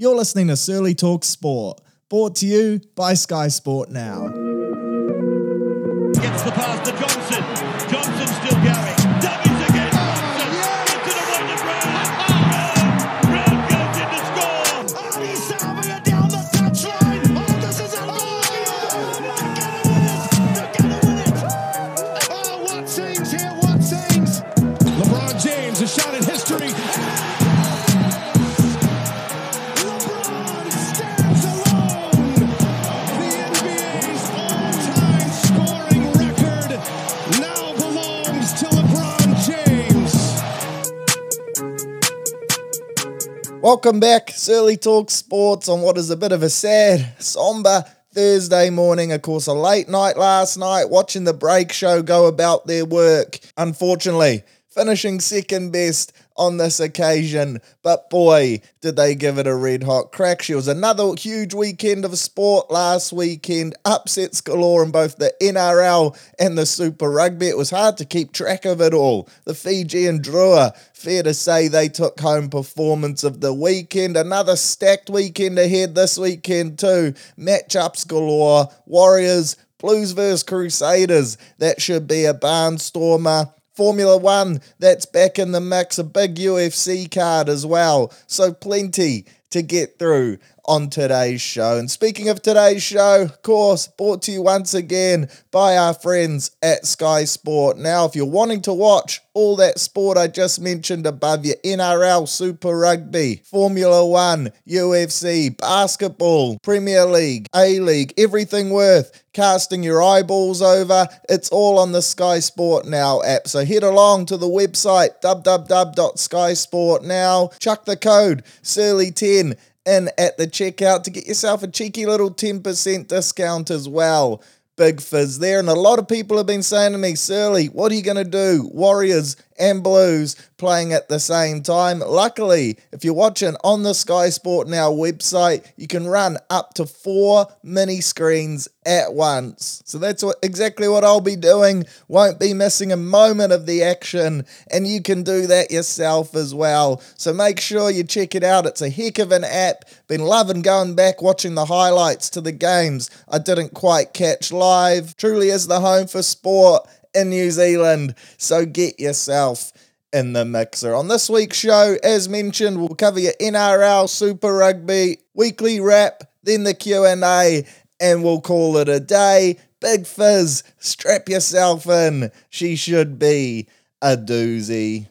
You're listening to Searley Talk Sport, brought to you by Sky Sport Now. Gets the pass to Johnson. Welcome back, Searley Talk Sports, on what is a bit of a sad, somber Thursday morning. Of course, a late night last night, watching the Breakers go about their work. Unfortunately, finishing second best on this occasion, but boy, did they give it a red hot crack. She was another huge weekend of sport last weekend, upsets galore in both the NRL and the Super Rugby. It was hard to keep track of it all. The Fijian Drua, fair to say they took home performance of the weekend. Another stacked weekend ahead this weekend too. Matchups galore. Warriors, Blues versus Crusaders. That should be a barnstormer. Formula One, that's back in the mix, a big UFC card as well. So plenty to get through on today's show. And speaking of today's show, of course, brought to you once again by our friends at Sky Sport. Now, if you're wanting to watch all that sport I just mentioned above you NRL, Super Rugby, Formula One, UFC, basketball, Premier League, A League, everything worth casting your eyeballs over, it's all on the Sky Sport Now app. So head along to the website www.skysportnow, chuck the code SEARLEY10 in at the checkout to get yourself a cheeky little 10% discount as well. Big fizz there, and a lot of people have been saying to me, Searley, what are you going to do? Warriors and Blues playing at the same time. Luckily, if you're watching on the Sky Sport Now website, you can run up to four mini screens at once. So that's what, exactly what I'll be doing. Won't be missing a moment of the action, and you can do that yourself as well. So make sure you check it out. It's a heck of an app. Been loving going back watching the highlights to the games I didn't quite catch live. Truly is the home for sport in New Zealand. So get yourself in the mixer. On this week's show, as mentioned, we'll cover your NRL, Super Rugby, weekly wrap, then the Q&A, and we'll call it a day. Big Fizz, strap yourself in. She should be a doozy.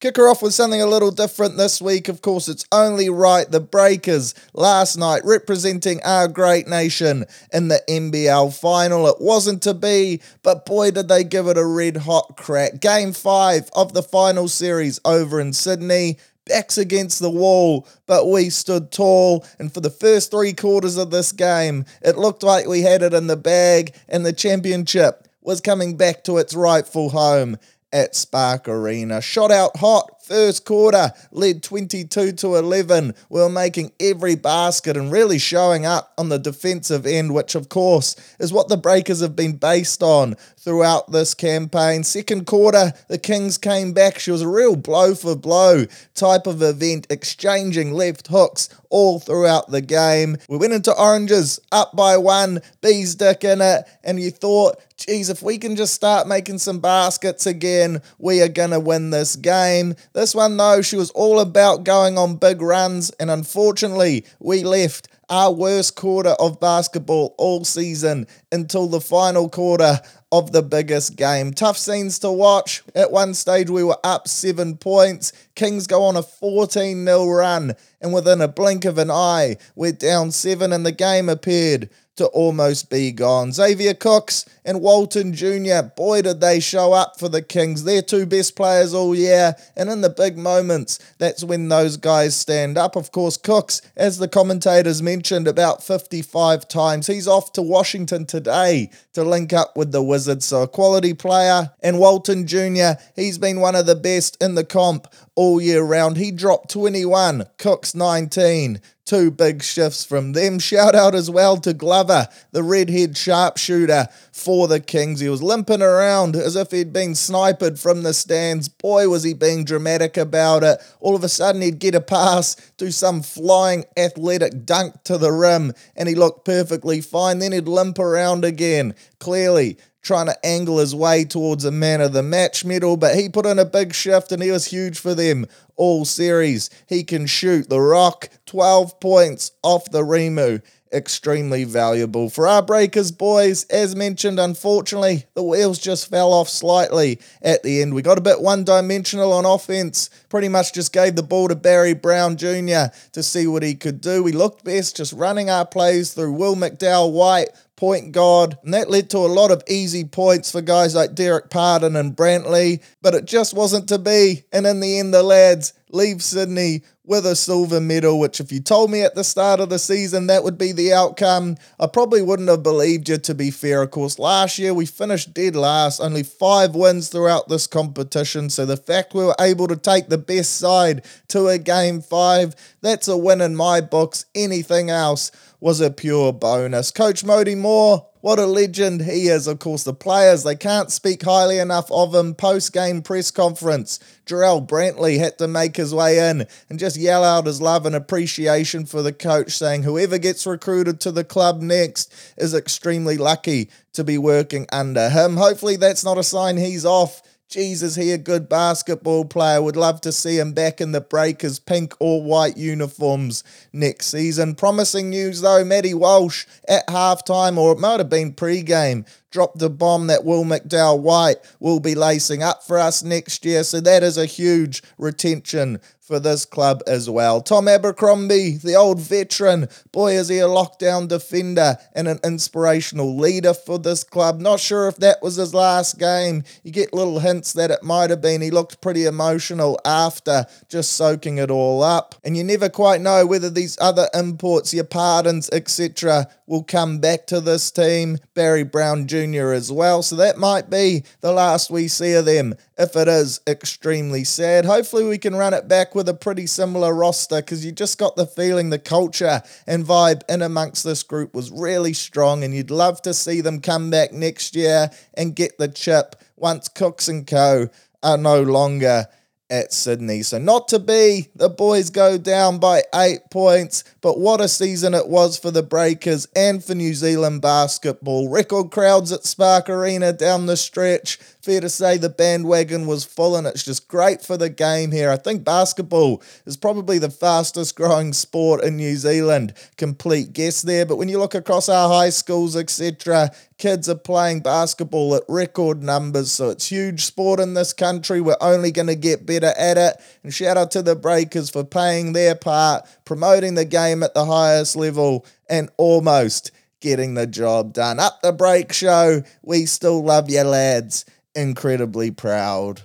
Kick her off with something a little different this week. Of course, it's only right. The Breakers last night representing our great nation in the NBL final. It wasn't to be, but boy, did they give it a red hot crack. Game five of the final series over in Sydney. Backs against the wall, but we stood tall. And for the first three quarters of this game, it looked like we had it in the bag, and the championship was coming back to its rightful home at Spark Arena. Shot out hot, first quarter, led 22 to 11. We were making every basket and really showing up on the defensive end, which of course is what the Breakers have been based on throughout this campaign. Second quarter, the Kings came back. She was a real blow for blow type of event, exchanging left hooks all throughout the game. We went into Oranges up by one, Bees dick in it, and you thought, geez, if we can just start making some baskets again, we are going to win this game. This one, though, she was all about going on big runs, and unfortunately, we left our worst quarter of basketball all season until the final quarter of the biggest game. Tough scenes to watch. At one stage, we were up seven points. Kings go on a 14 0 run, and within a blink of an eye, we're down seven, and the game appeared to almost be gone. Xavier Cooks and Walton Jr., boy, did they show up for the Kings. They're two best players all year, and in the big moments, that's when those guys stand up. Of course, Cooks, as the commentators mentioned about 55 times, he's off to Washington today to link up with the Wizards. So a quality player. And Walton Jr., he's been one of the best in the comp all year round. He dropped 21, Cooks 19 two big shifts from them. Shout out as well to Glover, the redhead sharpshooter, for the Kings. He was limping around as if he'd been sniped from the stands. Boy, was he being dramatic about it. All of a sudden, he'd get a pass, do some flying athletic dunk to the rim, and he looked perfectly fine. Then he'd limp around again. Clearly, trying to angle his way towards a man of the match medal, but he put in a big shift and he was huge for them all series. He can shoot the rock, 12 points off the Remu. Extremely valuable for our breakers, boys. As mentioned, unfortunately, the wheels just fell off slightly at the end. We got a bit one dimensional on offense, pretty much just gave the ball to Barry Brown Jr. to see what he could do. We looked best just running our plays through Will McDowell White, point guard, and that led to a lot of easy points for guys like Dererk Pardon and Brantley, but it just wasn't to be. And in the end, the lads leave Sydney with a silver medal, which if you told me at the start of the season that would be the outcome, I probably wouldn't have believed you to be fair. Of course, last year we finished dead last, only five wins throughout this competition. So the fact we were able to take the best side to a game five, that's a win in my books. Anything else was a pure bonus. Coach Mody Maor, what a legend he is. Of course, the players, they can't speak highly enough of him. Post game press conference, Jarrell Brantley had to make his way in and just yell out his love and appreciation for the coach, saying whoever gets recruited to the club next is extremely lucky to be working under him. Hopefully, that's not a sign he's off. Jesus, he a good basketball player. Would love to see him back in the Breakers pink or white uniforms next season. Promising news though, Matty Walsh at halftime, or it might have been pre-game, dropped the bomb that Will McDowell White will be lacing up for us next year. So that is a huge retention for this club as well. Tom Abercrombie, the old veteran, boy, is he a lockdown defender and an inspirational leader for this club. Not sure if that was his last game. You get little hints that it might have been. He looked pretty emotional after just soaking it all up. And you never quite know whether these other imports, your pardons, etc., will come back to this team. Barry Brown Jr. as well. So that might be the last we see of them. If it is extremely sad, hopefully we can run it back with a pretty similar roster because you just got the feeling the culture and vibe in amongst this group was really strong, and you'd love to see them come back next year and get the chip once Cooks and Co are no longer at Sydney. So, not to be, the boys go down by eight points, but what a season it was for the Breakers and for New Zealand basketball. Record crowds at Spark Arena down the stretch. Fair to say the bandwagon was full, and it's just great for the game here. I think basketball is probably the fastest growing sport in New Zealand. Complete guess there, but when you look across our high schools, etc., kids are playing basketball at record numbers, so it's huge sport in this country. We're only going to get better at it. And shout out to the Breakers for playing their part, promoting the game at the highest level, and almost getting the job done. Up the Breakers. We still love you, lads. Incredibly proud.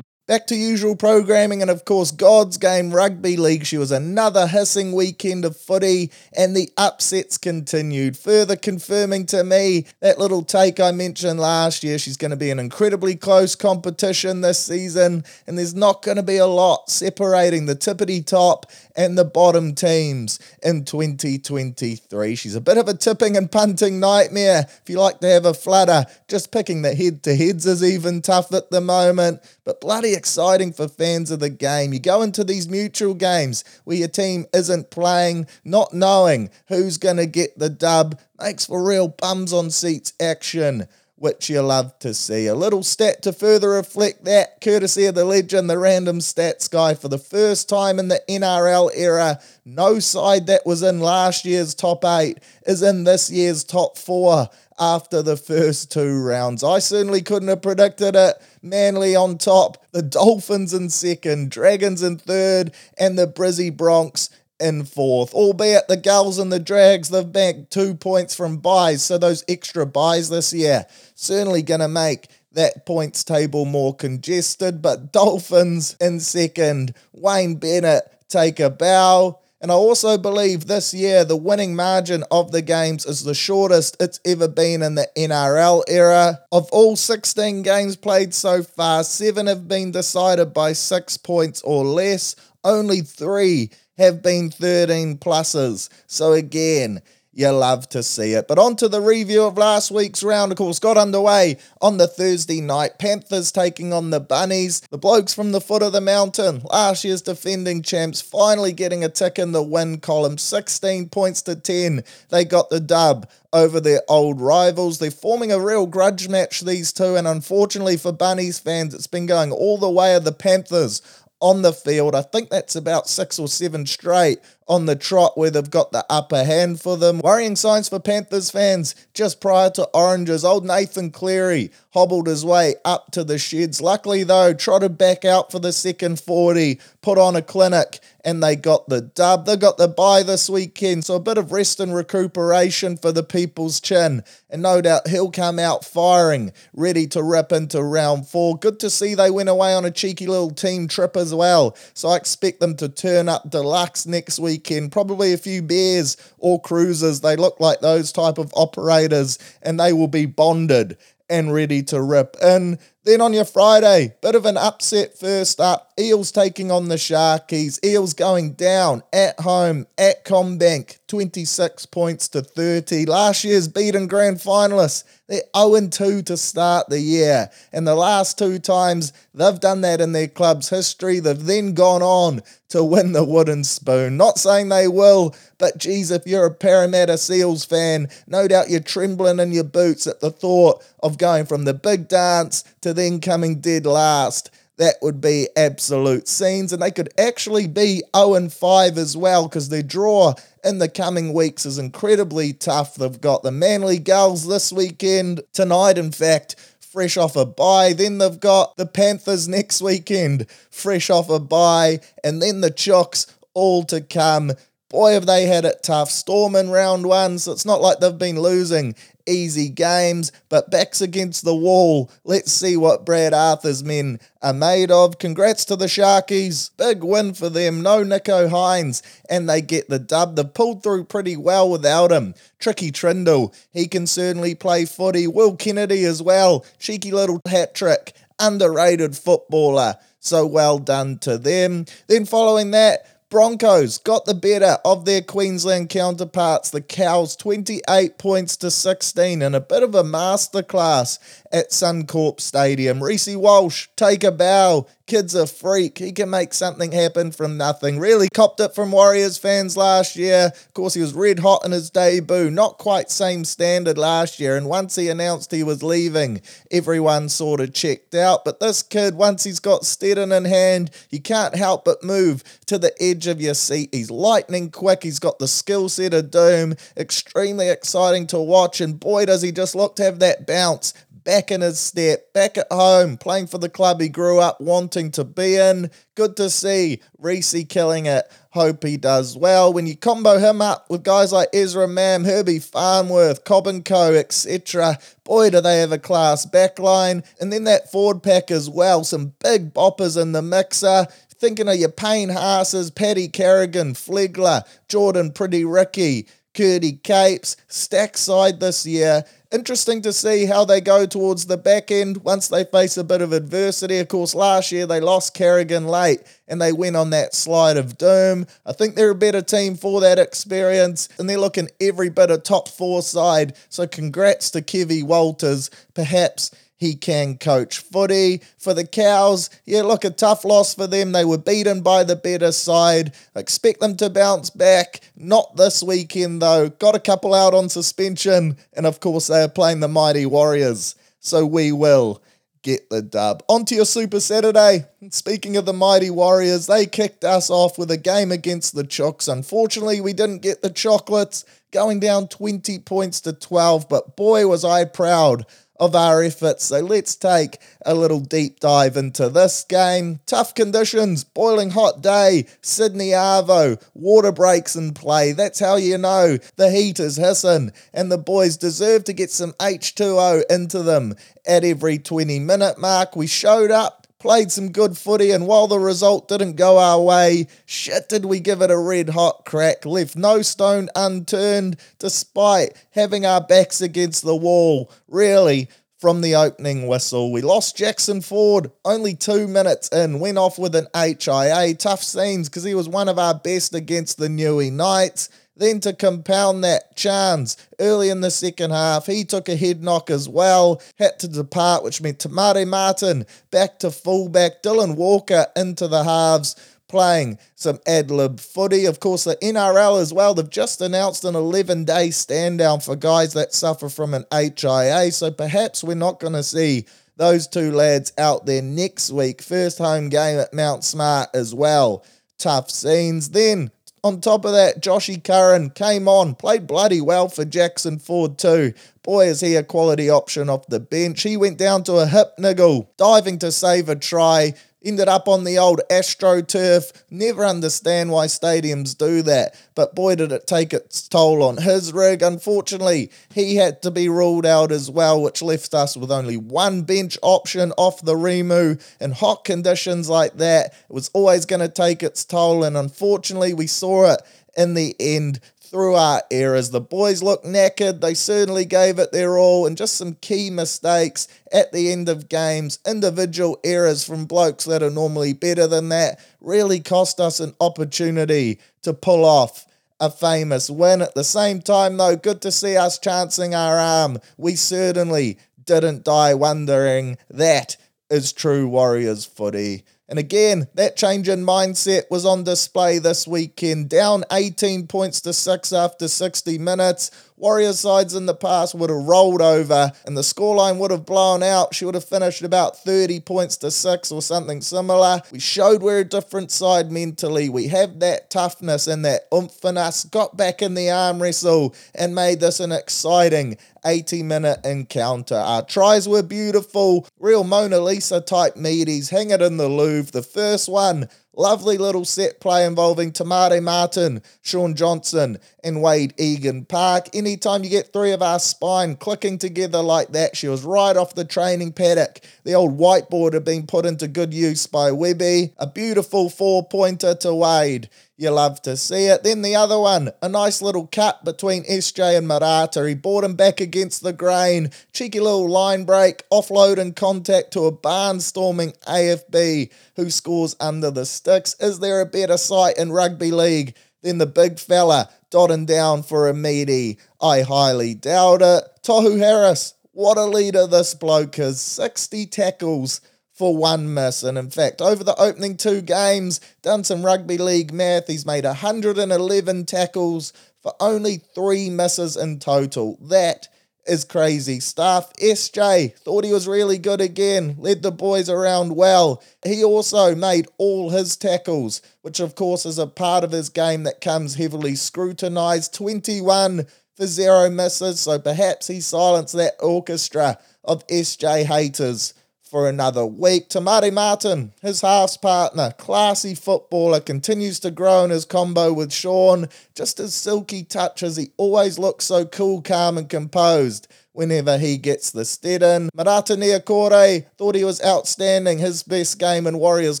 Back to usual programming, and of course, God's Game Rugby League. She was another hissing weekend of footy, and the upsets continued, further confirming to me that little take I mentioned last year. She's going to be an incredibly close competition this season, and there's not going to be a lot separating the tippity top and the bottom teams in 2023. She's a bit of a tipping and punting nightmare. If you like to have a flutter, just picking the head to heads is even tough at the moment, but bloody exciting for fans of the game. You go into these mutual games where your team isn't playing, not knowing who's going to get the dub, makes for real bums on seats action which you love to see. A little stat to further reflect that, courtesy of the legend, the random stats guy. For the first time in the NRL era, no side that was in last year's top eight is in this year's top four after the first two rounds. I certainly couldn't have predicted it. Manly on top, the Dolphins in second, Dragons in third, and the Brizzy Bronx in fourth. Albeit the Gulls and the Drags, they've banked two points from buys, so those extra buys this year certainly going to make that points table more congested. But Dolphins in second, Wayne Bennett take a bow. And I also believe this year the winning margin of the games is the shortest it's ever been in the NRL era. Of all 16 games played so far, seven have been decided by six points or less. Only three have been 13 pluses. So again, You love to see it. But on to the review of last week's round, of course, got underway on the Thursday night. Panthers taking on the Bunnies. The blokes from the foot of the mountain, last year's defending champs, finally getting a tick in the win column. 16 points to 10. They got the dub over their old rivals. They're forming a real grudge match, these two, and unfortunately for Bunnies fans, it's been going all the way of the Panthers on the field. I think that's about six or seven straight on the trot where they've got the upper hand for them. Worrying signs for Panthers fans just prior to Oranges. Old Nathan Cleary hobbled his way up to the sheds. Luckily, though, trotted back out for the second 40, put on a clinic, and they got the dub. They got the bye this weekend, so a bit of rest and recuperation for the People's Chin. And no doubt he'll come out firing, ready to rip into round four. Good to see they went away on a cheeky little team trip as well. So I expect them to turn up deluxe next week weekend. Probably a few bears or cruisers. They look like those type of operators, and they will be bonded and ready to rip in. Then on your Friday, bit of an upset first up. Eels taking on the Sharkies. Eels going down at home at CommBank, 26 points to 30. Last year's beaten grand finalists. They're 0 2 to start the year. And the last two times they've done that in their club's history, they've then gone on to win the wooden spoon. Not saying they will, but geez, if you're a Parramatta Seals fan, no doubt you're trembling in your boots at the thought of going from the big dance to then coming dead last. That would be absolute scenes, and they could actually be 0 5 as well because their draw in the coming weeks is incredibly tough. They've got the Manly Gulls this weekend, tonight, in fact fresh off a bye. Then they've got the Panthers next weekend, fresh off a bye. And then the Chooks all to come. Boy, have they had it tough. Storm in round one, so it's not like they've been losing easy games, but backs against the wall. Let's see what Brad Arthur's men are made of. Congrats to the Sharkies. Big win for them. No Nicho Hynes. and they get the dub. They've pulled through pretty well without him. Tricky Trindall, he can certainly play footy. Will Kennedy as well. Cheeky little hat trick. Underrated footballer. So well done to them. Then following that, Broncos got the better of their Queensland counterparts, the Cows, 28 points to 16, and a bit of a masterclass at Suncorp Stadium. Reece Walsh, take a bow. Kid's a freak. He can make something happen from nothing. Really copped it from Warriors fans last year. Of course, he was red hot in his debut. Not quite same standard last year. And once he announced he was leaving, everyone sort of checked out. But this kid, once he's got Steeden in hand, you can't help but move to the edge of your seat. He's lightning quick. He's got the skill set of Doom. Extremely exciting to watch. And boy, does he just look to have that bounce back in his step, back at home, playing for the club he grew up wanting to be in. Good to see Reece killing it. Hope he does well. When you combo him up with guys like Ezra Mam, Herbie Farnworth, Cobb and Co., etc., boy, do they have a class backline. And then that forward pack as well. Some big boppers in the mixer. Thinking of your Payne Haas's, Paddy Carrigan, Flegler, Jordan Pretty Ricky, Curdy Capes, Stackside this year. Interesting to see how they go towards the back end once they face a bit of adversity. Of course, last year they lost Carrigan late and they went on that slide of doom. I think they're a better team for that experience and they're looking every bit of top four side. So congrats to Kevy Walters. Perhaps he can coach footy. For the Cows, yeah, look, a tough loss for them. They were beaten by the better side. expect them to bounce back. Not this weekend, though. Got a couple out on suspension. And of course, they are playing the Mighty Warriors. So we will get the dub. On to your Super Saturday. Speaking of the Mighty Warriors, they kicked us off with a game against the Chooks. Unfortunately, we didn't get the chocolates, going down 20 points to 12, but boy, was I proud of our efforts. So let's take a little deep dive into this game. Tough conditions, boiling hot day, Sydney Arvo, water breaks in play. That's how you know the heat is hissing, and the boys deserve to get some H2O into them at every 20 minute mark. We showed up played some good footy, and while the result didn't go our way, shit did we give it a red hot crack. Left no stone unturned, despite having our backs against the wall. Really, from the opening whistle. We lost Jackson Ford only two minutes in, went off with an HIA. Tough scenes because he was one of our best against the Newey Knights. Then to compound that, Chance, early in the second half, he took a head knock as well, had to depart, which meant Te Maire Martin back to fullback, Dylan Walker into the halves, playing some ad lib footy. Of course, the NRL as well, they've just announced an 11 day stand down for guys that suffer from an HIA, so perhaps we're not going to see those two lads out there next week. First home game at Mount Smart as well. Tough scenes. Then on top of that, Joshy Curran came on, played bloody well for Jackson Ford too. Boy, is he a quality option off the bench. He went down to a hip niggle, diving to save a try. Ended up on the old AstroTurf. Never understand why stadiums do that, but boy, did it take its toll on his rig. Unfortunately, he had to be ruled out as well, which left us with only one bench option off the Remu. In hot conditions like that, it was always going to take its toll, and unfortunately, we saw it in the end through our errors. The boys looked knackered. They certainly gave it their all, and just some key mistakes at the end of games, individual errors from blokes that are normally better than that, really cost us an opportunity to pull off a famous win. At the same time, though, good to see us chancing our arm. We certainly didn't die wondering that is true Warriors footy. And again, that change in mindset was on display this weekend. Down 18 points to 6 after 60 minutes. Warriors sides in the past would have rolled over and the scoreline would have blown out. She would have finished about 30 points to 6 or something similar. We showed we're a different side mentally. We have that toughness and that oomph in us. Got back in the arm wrestle and made this an exciting 80 minute encounter. Our tries were beautiful, real Mona Lisa type meaties. Hang it in the Louvre. The first one Lovely little set play involving Te Maire Martin, Shaun Johnson, and Wayde Egan Park. Anytime you get three of our spine clicking together like that, she was right off the training paddock. The old whiteboard had been put into good use by Webby. A beautiful four pointer to Wayde. You love to see it. Then the other one, a nice little cut between SJ and Marata. He brought him back against the grain. Cheeky little line break, offload and contact to a barnstorming AFB who scores under the sticks. Is there a better sight in rugby league than the big fella dotting down for a meaty? I highly doubt it. Tohu Harris, what a leader this bloke is. 60 tackles for one miss. And in fact, over the opening two games, done some rugby league math. He's made 111 tackles for only three misses in total. That is crazy stuff. SJ thought he was really good again, led the boys around well. He also made all his tackles, which of course is a part of his game that comes heavily scrutinized. 21 for zero misses, so perhaps he silenced that orchestra of SJ haters for another week. Te Maire Martin, his halves partner, classy footballer, continues to grow in his combo with Shaun. Just his silky touches, he always looks so cool, calm, and composed whenever he gets the stead in. Marata Niukore thought he was outstanding. His best game in Warriors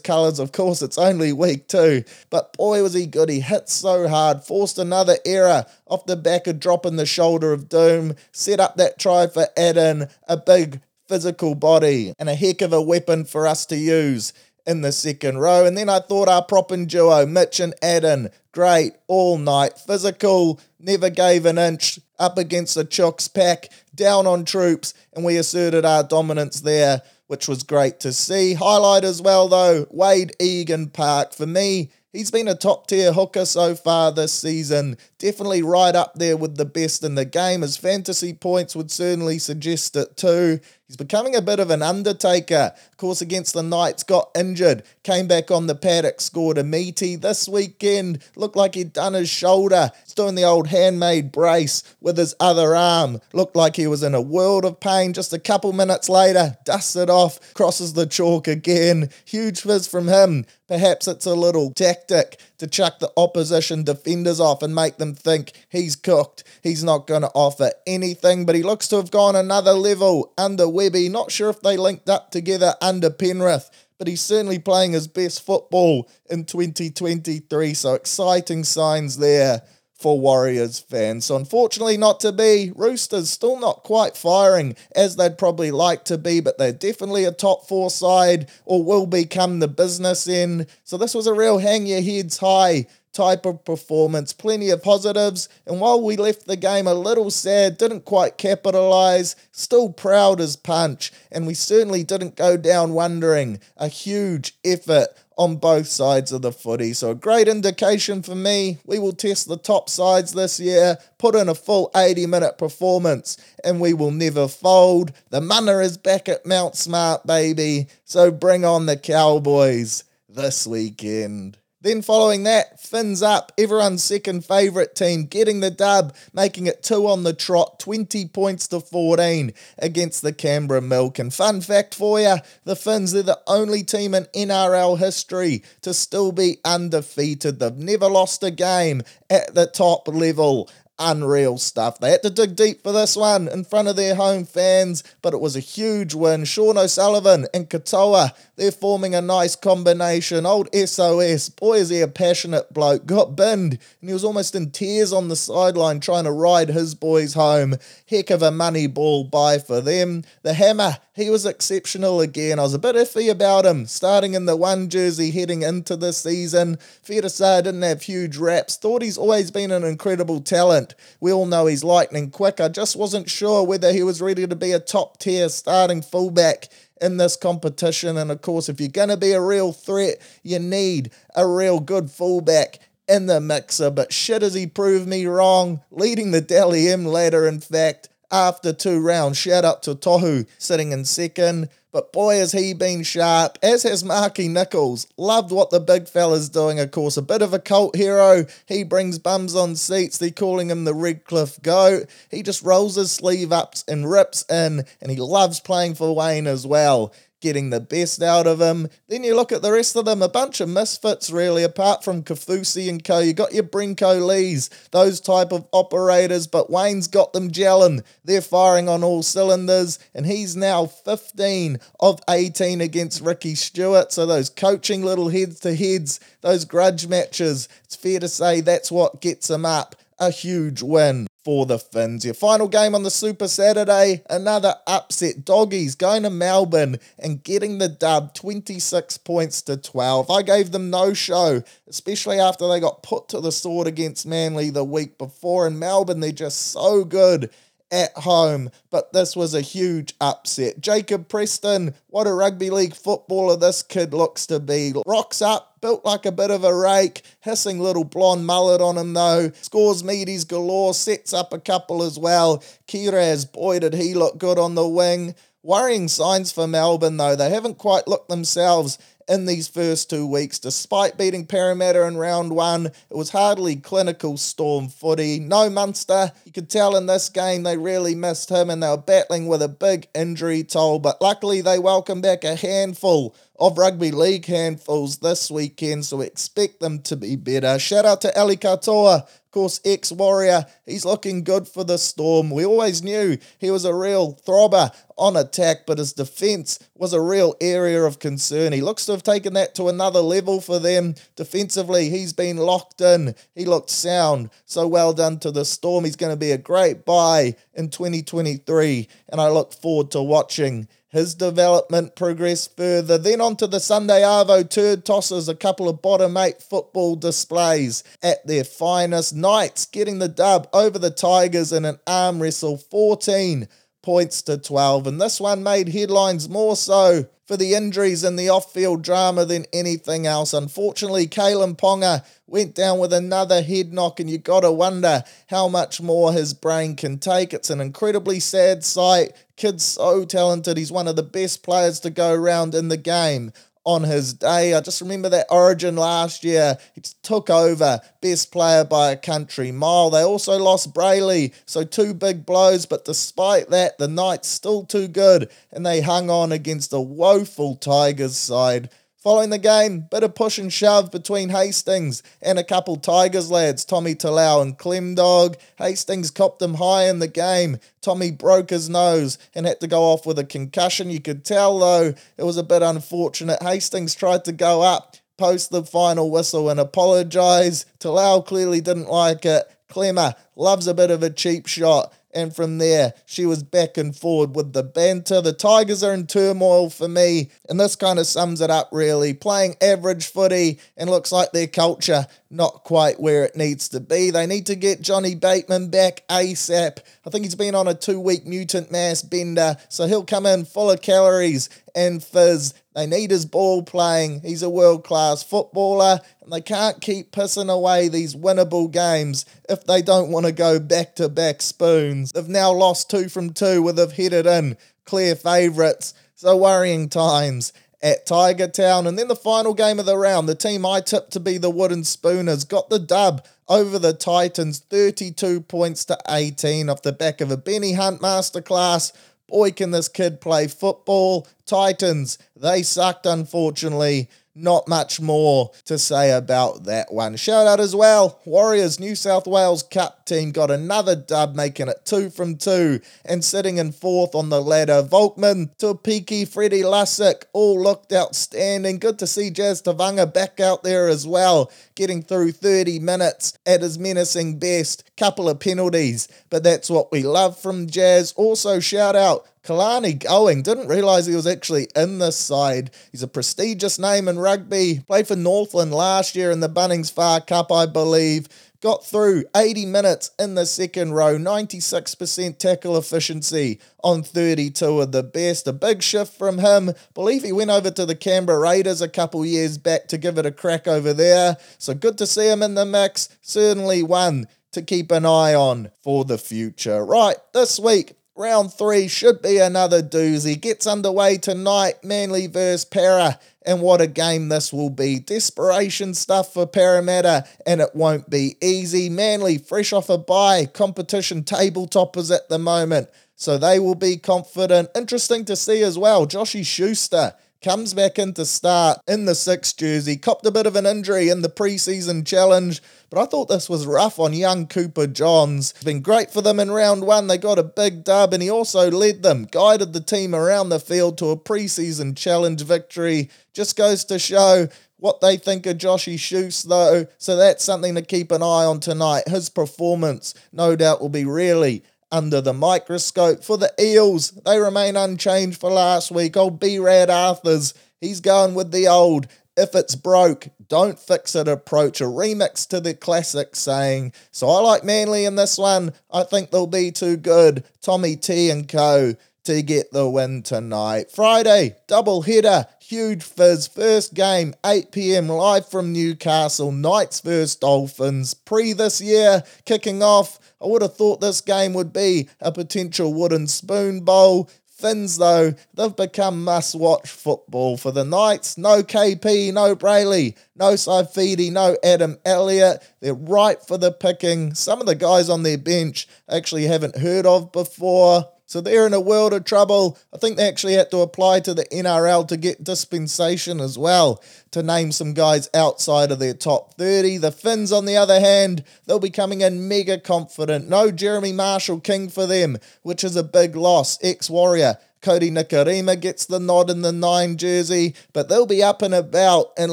colours, of course, it's only week two. But boy, was he good. He hit so hard, forced another error off the back of dropping the shoulder of doom, set up that try for Eden, a big physical body and a heck of a weapon for us to use in the second row. And then I thought our prop and duo, Mitch and Addin, great all night, physical, never gave an inch, up against the Chooks pack, down on troops, and we asserted our dominance there, which was great to see. Highlight as well, though, Wayde Egan Park. For me, He's been a top tier hooker so far this season, definitely right up there with the best in the game. His fantasy points would certainly suggest it too. He's becoming a bit of an undertaker. Of course, against the Knights, got injured, came back on the paddock, scored a meaty. This weekend, looked like he'd done his shoulder. He's doing the old handmade brace with his other arm. Looked like he was in a world of pain. Just a couple minutes later, dusts it off, crosses the chalk again. Huge fizz from him. Perhaps it's a little tactic to chuck the opposition defenders off and make them think he's cooked. He's not going to offer anything, but he looks to have gone another level under Webby. Not sure if they linked up together under Penrith, but he's certainly playing his best football in 2023. So exciting signs there for Warriors fans. So, unfortunately, not to be. Roosters still not quite firing as they'd probably like to be, but they're definitely a top four side or will become the business end. So, this was a real hang your heads high type of performance. Plenty of positives. And while we left the game a little sad, didn't quite capitalize, still proud as punch. And we certainly didn't go down wondering. A huge effort on both sides of the footy. So, a great indication for me. We will test the top sides this year, put in a full 80 minute performance, and we will never fold. The munner is back at Mount Smart, baby. So, bring on the Cowboys this weekend. Then following that, Fins up, everyone's second favourite team, getting the dub, making it two on the trot, 20 points to 14 against the Canberra Milk. And fun fact for you, the Fins, they're the only team in NRL history to still be undefeated. They've never lost a game at the top level unreal stuff. They had to dig deep for this one in front of their home fans, but it was a huge win. Sean O'Sullivan and Katoa, they're forming a nice combination. Old SOS, boy is he a passionate bloke, got binned, and he was almost in tears on the sideline trying to ride his boys home. Heck of a money ball buy for them. The Hammer, he was exceptional again. I was a bit iffy about him, starting in the one jersey heading into the season. Fair to say I didn't have huge raps. Thought he's always been an incredible talent. We all know he's lightning quick. I just wasn't sure whether he was ready to be a top tier starting fullback in this competition. And of course, if you're going to be a real threat, you need a real good fullback in the mixer. But shit, has he proved me wrong? Leading the Dally M ladder, in fact, after two rounds. Shout out to Tohu sitting in second. But boy, has he been sharp, as has Marky Nicholls. Loved what the big fella's doing, of course. A bit of a cult hero. He brings bums on seats. They're calling him the Redcliffe Goat. He just rolls his sleeve up and rips in, and he loves playing for Wayne as well getting the best out of him. Then you look at the rest of them, a bunch of misfits really, apart from Kaufusi and co. You got your Brinko Lees, those type of operators, but Wayne's got them gelling. They're firing on all cylinders, and he's now 15 of 18 against Ricky Stuart. So those coaching little heads to heads, those grudge matches, it's fair to say that's what gets him up. A huge win for the Finns. Your final game on the Super Saturday, another upset. Doggies going to Melbourne and getting the dub 26 points to 12. I gave them no show, especially after they got put to the sword against Manly the week before. In Melbourne, they're just so good at home, but this was a huge upset. Jacob Preston, what a rugby league footballer this kid looks to be. Rocks up, built like a bit of a rake, hissing little blonde mullet on him though. Scores meaties galore, sets up a couple as well. Kiraz, boy, did he look good on the wing. Worrying signs for Melbourne though. They haven't quite looked themselves in these first two weeks. Despite beating Parramatta in round one, it was hardly clinical Storm footy. No Munster. You could tell in this game they really missed him and they were battling with a big injury toll, but luckily they welcomed back a handful of rugby league handfuls this weekend, so expect them to be better. Shout out to Ali Katoa, of course, ex Warrior. He's looking good for the Storm. We always knew he was a real throbber on attack, but his defence was a real area of concern. He looks to have taken that to another level for them. Defensively, he's been locked in. He looked sound. So well done to the Storm. He's going to be a great buy in 2023, and I look forward to watching his development progress further. Then onto the Sunday Arvo turd tosses, a couple of bottom eight football displays at their finest. Knights getting the dub over the Tigers in an arm wrestle 14 points to 12. And this one made headlines more so for the injuries and the off field drama than anything else. Unfortunately, Kalyn Ponga went down with another head knock, and you got to wonder how much more his brain can take. It's an incredibly sad sight. Kid's so talented. He's one of the best players to go around in the game on his day. I just remember that origin last year. He took over best player by a country mile. They also lost Brayley, so two big blows, but despite that, the Knights still too good and they hung on against a woeful Tigers side. Following the game, bit of push and shove between Hastings and a couple Tigers lads, Tommy Talau and Clem Dog. Hastings copped him high in the game. Tommy broke his nose and had to go off with a concussion. You could tell though it was a bit unfortunate. Hastings tried to go up post the final whistle and apologise. Talau clearly didn't like it. Klemmer loves a bit of a cheap shot. And from there, she was back and forward with the banter. The Tigers are in turmoil for me, and this kind of sums it up really. Playing average footy and looks like their culture not quite where it needs to be. They need to get Johnny Bateman back ASAP. I think he's been on a two week mutant mass bender, so he'll come in full of calories and fizz. They need his ball playing. He's a world class footballer, and they can't keep pissing away these winnable games if they don't want to go back to back spoons. They've now lost two from two where they've headed in clear favourites. So worrying times at Tiger Town. And then the final game of the round, the team I tipped to be the Wooden Spooners got the dub over the Titans, 32 points to 18 off the back of a Benny Hunt masterclass. Boy, can this kid play football. Titans, they sucked, unfortunately. Not much more to say about that one. Shout out as well, Warriors New South Wales Cup team got another dub, making it two from two and sitting in fourth on the ladder. Volkman, Tupiki, Freddie Lussick all looked outstanding. Good to see Jazz Tevaga back out there as well, getting through 30 minutes at his menacing best. Couple of penalties, but that's what we love from Jazz. Also, shout out Kalani going. Didn't realise he was actually in this side. He's a prestigious name in rugby. Played for Northland last year in the Bunnings Far Cup, I believe. Got through 80 minutes in the second row, 96% tackle efficiency on 32 of the best. A big shift from him. Believe he went over to the Canberra Raiders a couple years back to give it a crack over there. So good to see him in the mix. Certainly one to keep an eye on for the future. Right, this week, Round three should be another doozy. Gets underway tonight, Manly versus Para. And what a game this will be. Desperation stuff for Parramatta, and it won't be easy. Manly, fresh off a bye, competition tabletoppers at the moment, so they will be confident. Interesting to see as well, Joshy Schuster comes back in to start in the sixth jersey, copped a bit of an injury in the preseason challenge, but I thought this was rough on young Cooper Johns. It's been great for them in round one. They got a big dub, and he also led them, guided the team around the field to a preseason challenge victory. Just goes to show what they think of Joshy Shoes, though. So that's something to keep an eye on tonight. His performance, no doubt, will be really under the microscope. For the Eels, they remain unchanged for last week. Old B Rad Arthurs, he's going with the old. If it's broke, don't fix it approach. A remix to the classic saying. So I like Manly in this one. I think they'll be too good. Tommy T and Co. to get the win tonight. Friday, double header. Huge fizz. First game, 8 pm live from Newcastle. Knights vs Dolphins. Pre this year, kicking off. I would have thought this game would be a potential wooden spoon bowl. Finns, though, they've become must watch football for the Knights. No KP, no Brayley, no Saifiti, no Adam Elliott. They're ripe for the picking. Some of the guys on their bench actually haven't heard of before. So they're in a world of trouble. I think they actually had to apply to the NRL to get dispensation as well to name some guys outside of their top 30. The Finns, on the other hand, they'll be coming in mega confident. No Jeremy Marshall King for them, which is a big loss. Ex Warrior. Kodi Nikorima gets the nod in the 9 jersey, but they'll be up and about and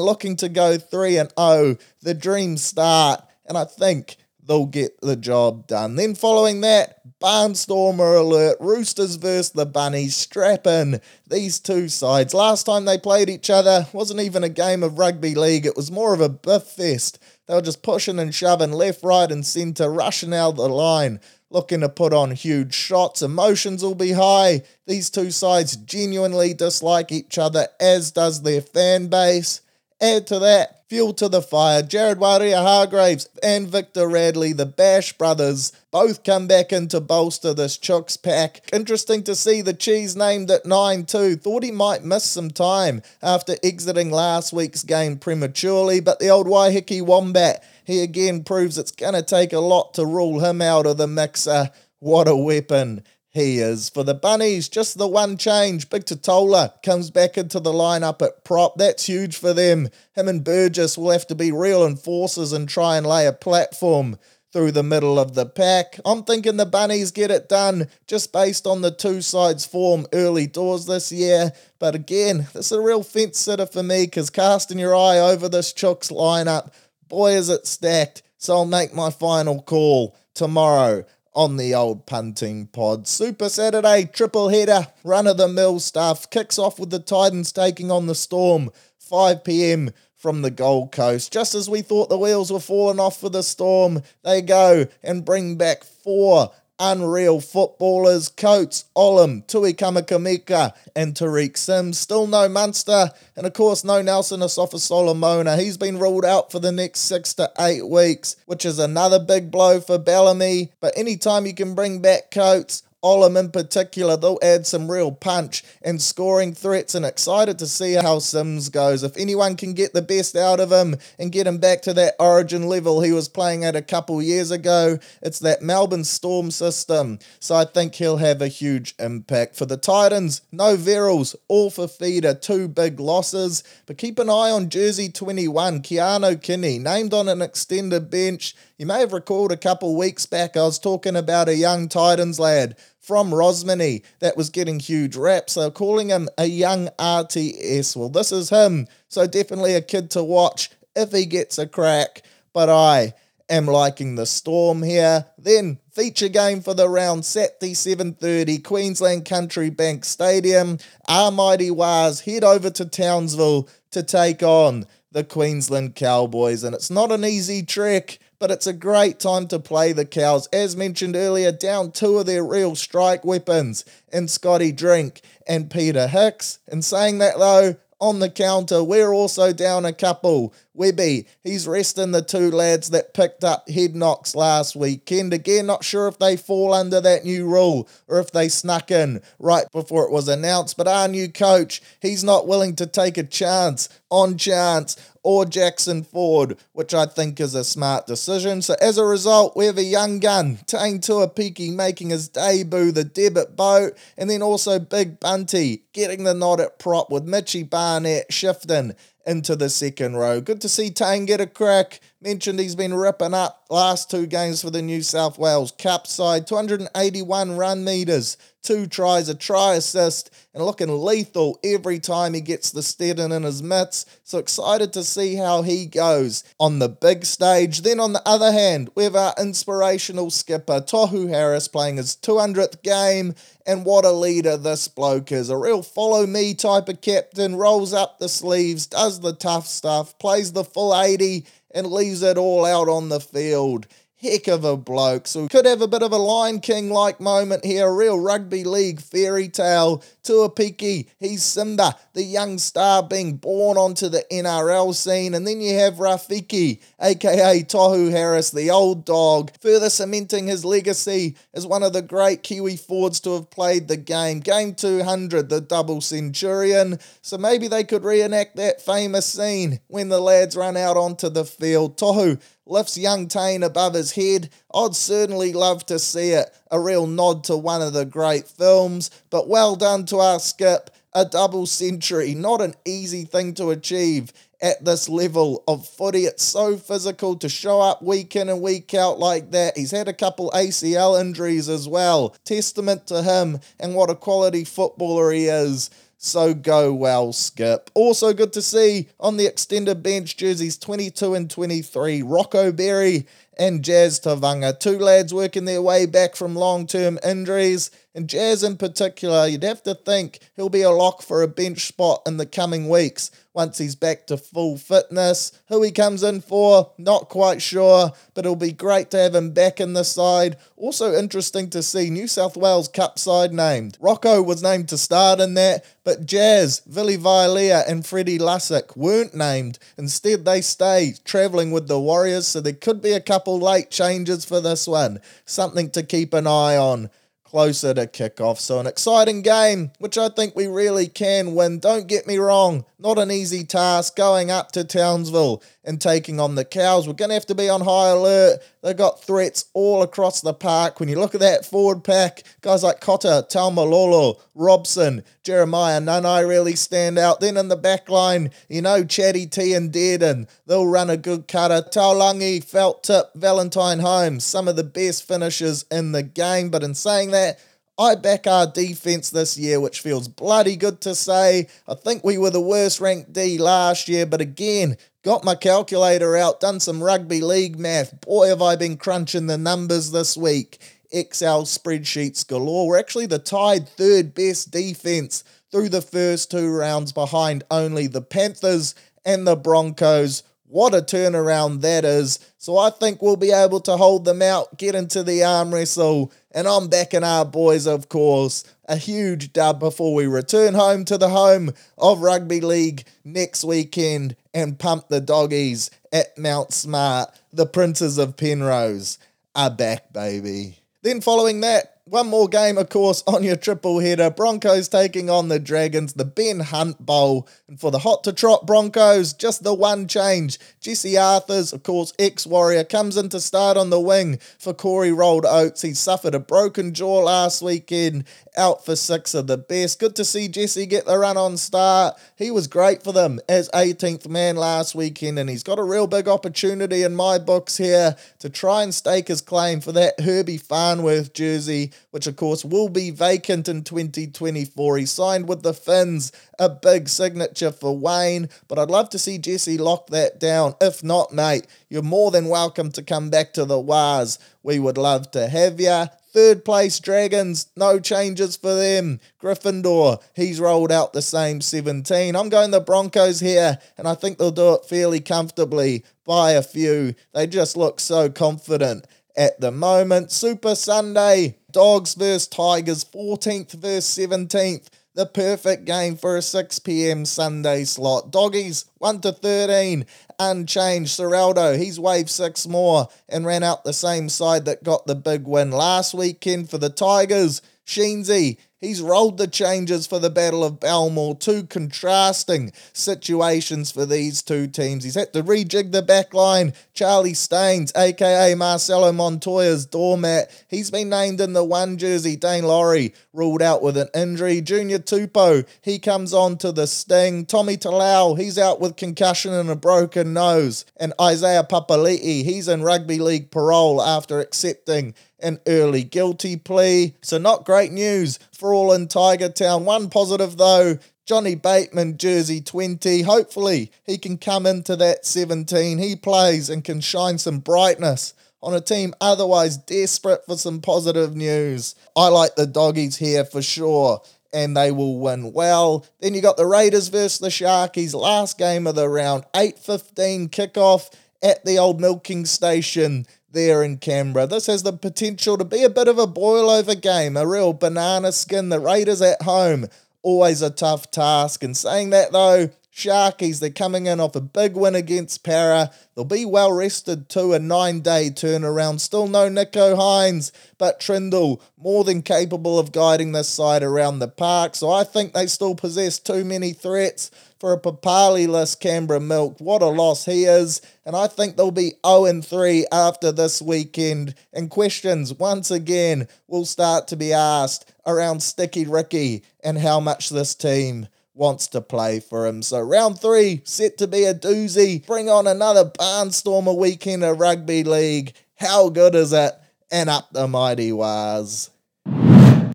looking to go 3 and 0. The dream start, and I think they'll get the job done. Then following that, Barnstormer alert, Roosters versus the Bunnies, strap in. These two sides, last time they played each other, wasn't even a game of rugby league, it was more of a biff fest. They were just pushing and shoving left, right, and centre, rushing out the line, looking to put on huge shots. Emotions will be high. These two sides genuinely dislike each other, as does their fan base. Add to that, fuel to the fire, Jared Waerea-Hargreaves and Victor Radley, the Bash brothers, both come back in to bolster this Chooks pack. Interesting to see the Cheese named at 9 too. Thought he might miss some time after exiting last week's game prematurely, but the old Waiheke Wombat, he again proves it's going to take a lot to rule him out of the mixer. What a weapon he is. For the Bunnies, just the one change. Big Tatola comes back into the lineup at prop. That's huge for them. Him and Burgess will have to be real enforcers and try and lay a platform through the middle of the pack. I'm thinking the Bunnies get it done just based on the two sides' form early doors this year. But again, this is a real fence sitter for me because casting your eye over this Chooks lineup, boy, is it stacked. So I'll make my final call tomorrow on the old punting pod. Super Saturday, triple header, run of the mill stuff. Kicks off with the Titans taking on the Storm, 5 pm from the Gold Coast. Just as we thought the wheels were falling off for the Storm, they go and bring back four unreal footballers Coates, Olam, Tui Kamikamica, and Tariq Sims. Still no Munster, and of course no Nelson Asofa Solomona. He's been ruled out for the next six to eight weeks, which is another big blow for Bellamy. But anytime you can bring back Coates, Olam in particular, they'll add some real punch and scoring threats and excited to see how Sims goes. If anyone can get the best out of him and get him back to that origin level he was playing at a couple years ago, it's that Melbourne Storm system. So I think he'll have a huge impact. For the Titans, no Verrills, all for feeder, two big losses. But keep an eye on jersey 21, Keano Kini, named on an extended bench. You may have recalled a couple weeks back I was talking about a young Titans lad from Rosmini that was getting huge raps. They're calling him a young RTS. Well, this is him. So definitely a kid to watch if he gets a crack. But I am liking the storm here. Then feature game for the round Saturday 7:30 Queensland Country Bank Stadium. Our mighty Wars head over to Townsville to take on the Queensland Cowboys and it's not an easy trek but it's a great time to play the Cows. As mentioned earlier, down two of their real strike weapons in Scotty Drink and Peta Hiku. And saying that though, on the counter, we're also down a couple. Webby, he's resting the two lads that picked up head knocks last weekend. Again, not sure if they fall under that new rule or if they snuck in right before it was announced. But our new coach, he's not willing to take a chance on Chanel or Jackson Ford, which I think is a smart decision. So as a result, we have a young gun, Taine Tuaupiki, making his debut, the debit boat, and then also Big Bunty getting the nod at prop with Mitchy Barnett shifting into the second row. Good to see Tane get a crack. Mentioned he's been ripping up last two games for the New South Wales Cup side. 281 run meters, two tries, a try assist, and looking lethal every time he gets the Steeden in his mitts. So excited to see how he goes on the big stage. Then on the other hand, we have our inspirational skipper, Tohu Harris, playing his 200th game. And what a leader this bloke is. A real follow me type of captain, rolls up the sleeves, does the tough stuff, plays the full 80, and leaves it all out on the field heck of a bloke. So we could have a bit of a Lion King like moment here, a real rugby league fairy tale. Tuaupiki, he's Simba, the young star being born onto the NRL scene. And then you have Rafiki, aka Tohu Harris, the old dog, further cementing his legacy as one of the great Kiwi Fords to have played the game. Game 200, the double centurion. So maybe they could reenact that famous scene when the lads run out onto the field. Tohu lifts young Taine above his head. I'd certainly love to see it. A real nod to one of the great films, but well done to our skip. A double century, not an easy thing to achieve at this level of footy. It's so physical to show up week in and week out like that. He's had a couple ACL injuries as well. Testament to him and what a quality footballer he is. So go well, Skip. Also good to see on the extended bench jerseys 22 and 23, Rocco Berry and Jazz Tevaga. Two lads working their way back from long term injuries. And Jazz in particular, you'd have to think he'll be a lock for a bench spot in the coming weeks once he's back to full fitness. Who he comes in for, not quite sure, but it'll be great to have him back in the side. Also interesting to see New South Wales Cup side named. Rocco was named to start in that, but Jazz, Vili Vailea, and Freddie Lussick weren't named. Instead, they stay travelling with the Warriors, so there could be a couple late changes for this one. Something to keep an eye on closer to kickoff. So, an exciting game, which I think we really can win. Don't get me wrong, not an easy task going up to Townsville and taking on the Cows. We're going to have to be on high alert. They've got threats all across the park. When you look at that forward pack, guys like Cotter, Taumalolo, Robson, Jeremiah Nanai really stand out. Then in the back line, you know, Chatty T and Dearden, they'll run a good cutter. Taulagi, Felt Tip, Valentine Holmes, some of the best finishers in the game. But in saying that, I back our defense this year, which feels bloody good to say. I think we were the worst ranked D last year, but again, got my calculator out, done some rugby league math. Boy, have I been crunching the numbers this week. Excel spreadsheets galore. We're actually the tied third best defense through the first two rounds behind only the Panthers and the Broncos. What a turnaround that is. So I think we'll be able to hold them out, get into the arm wrestle, and I'm backing our boys, of course. A huge dub before we return home to the home of Rugby League next weekend and pump the doggies at Mount Smart. The Princes of Penrose are back, baby. Then following that, one more game, of course, on your triple header. Broncos taking on the Dragons, the Ben Hunt Bowl. And for the hot to trot Broncos, just the one change. Jesse Arthurs, of course, ex Warrior, comes in to start on the wing for Corey Rolled Oates. He suffered a broken jaw last weekend, out for six of the best. Good to see Jesse get the run on start. He was great for them as 18th man last weekend, and he's got a real big opportunity in my books here to try and stake his claim for that Herbie Farnworth jersey which of course will be vacant in 2024. He signed with the Finns, a big signature for Wayne, but I'd love to see Jesse lock that down. If not, mate, you're more than welcome to come back to the Wars. We would love to have you. Third place Dragons, no changes for them. Gryffindor, he's rolled out the same 17. I'm going the Broncos here, and I think they'll do it fairly comfortably by a few. They just look so confident at the moment. Super Sunday, Dogs versus Tigers, 14th versus 17th. The perfect game for a 6 p.m. Sunday slot. Doggies 1 to 13, unchanged. Ciraldo, he's waved six more and ran out the same side that got the big win last weekend for the Tigers. Sheensy, He's rolled the changes for the Battle of Balmore, Two contrasting situations for these two teams. He's had to rejig the back line. Charlie Staines, aka Marcelo Montoya's doormat, he's been named in the one jersey. Daine Laurie ruled out with an injury. Junior Tupou, he comes on to the sting. Tommy Talau, he's out with concussion and a broken nose. And Isaiah Papali'i, he's in rugby league parole after accepting an early guilty plea. So, not great news for all in Tiger Town. One positive though Johnny Bateman, jersey 20. Hopefully, he can come into that 17. He plays and can shine some brightness on a team otherwise desperate for some positive news. I like the doggies here for sure. And they will win well. Then you got the Raiders versus the Sharkies. Last game of the round, 8:15 kickoff at the old milking station there in Canberra. This has the potential to be a bit of a boil over game, a real banana skin. The Raiders at home, always a tough task. And saying that though, Sharkies, they're coming in off a big win against Para. They'll be well rested too, a nine day turnaround. Still no Nicho Hynes, but Trindall more than capable of guiding this side around the park. So I think they still possess too many threats for a Papali-less Canberra Milk. What a loss he is. And I think they'll be 0 3 after this weekend. And questions, once again, will start to be asked around Sticky Ricky and how much this team wants to play for him. So round three, set to be a doozy. Bring on another barnstormer weekend of rugby league. How good is it? And up the mighty wars.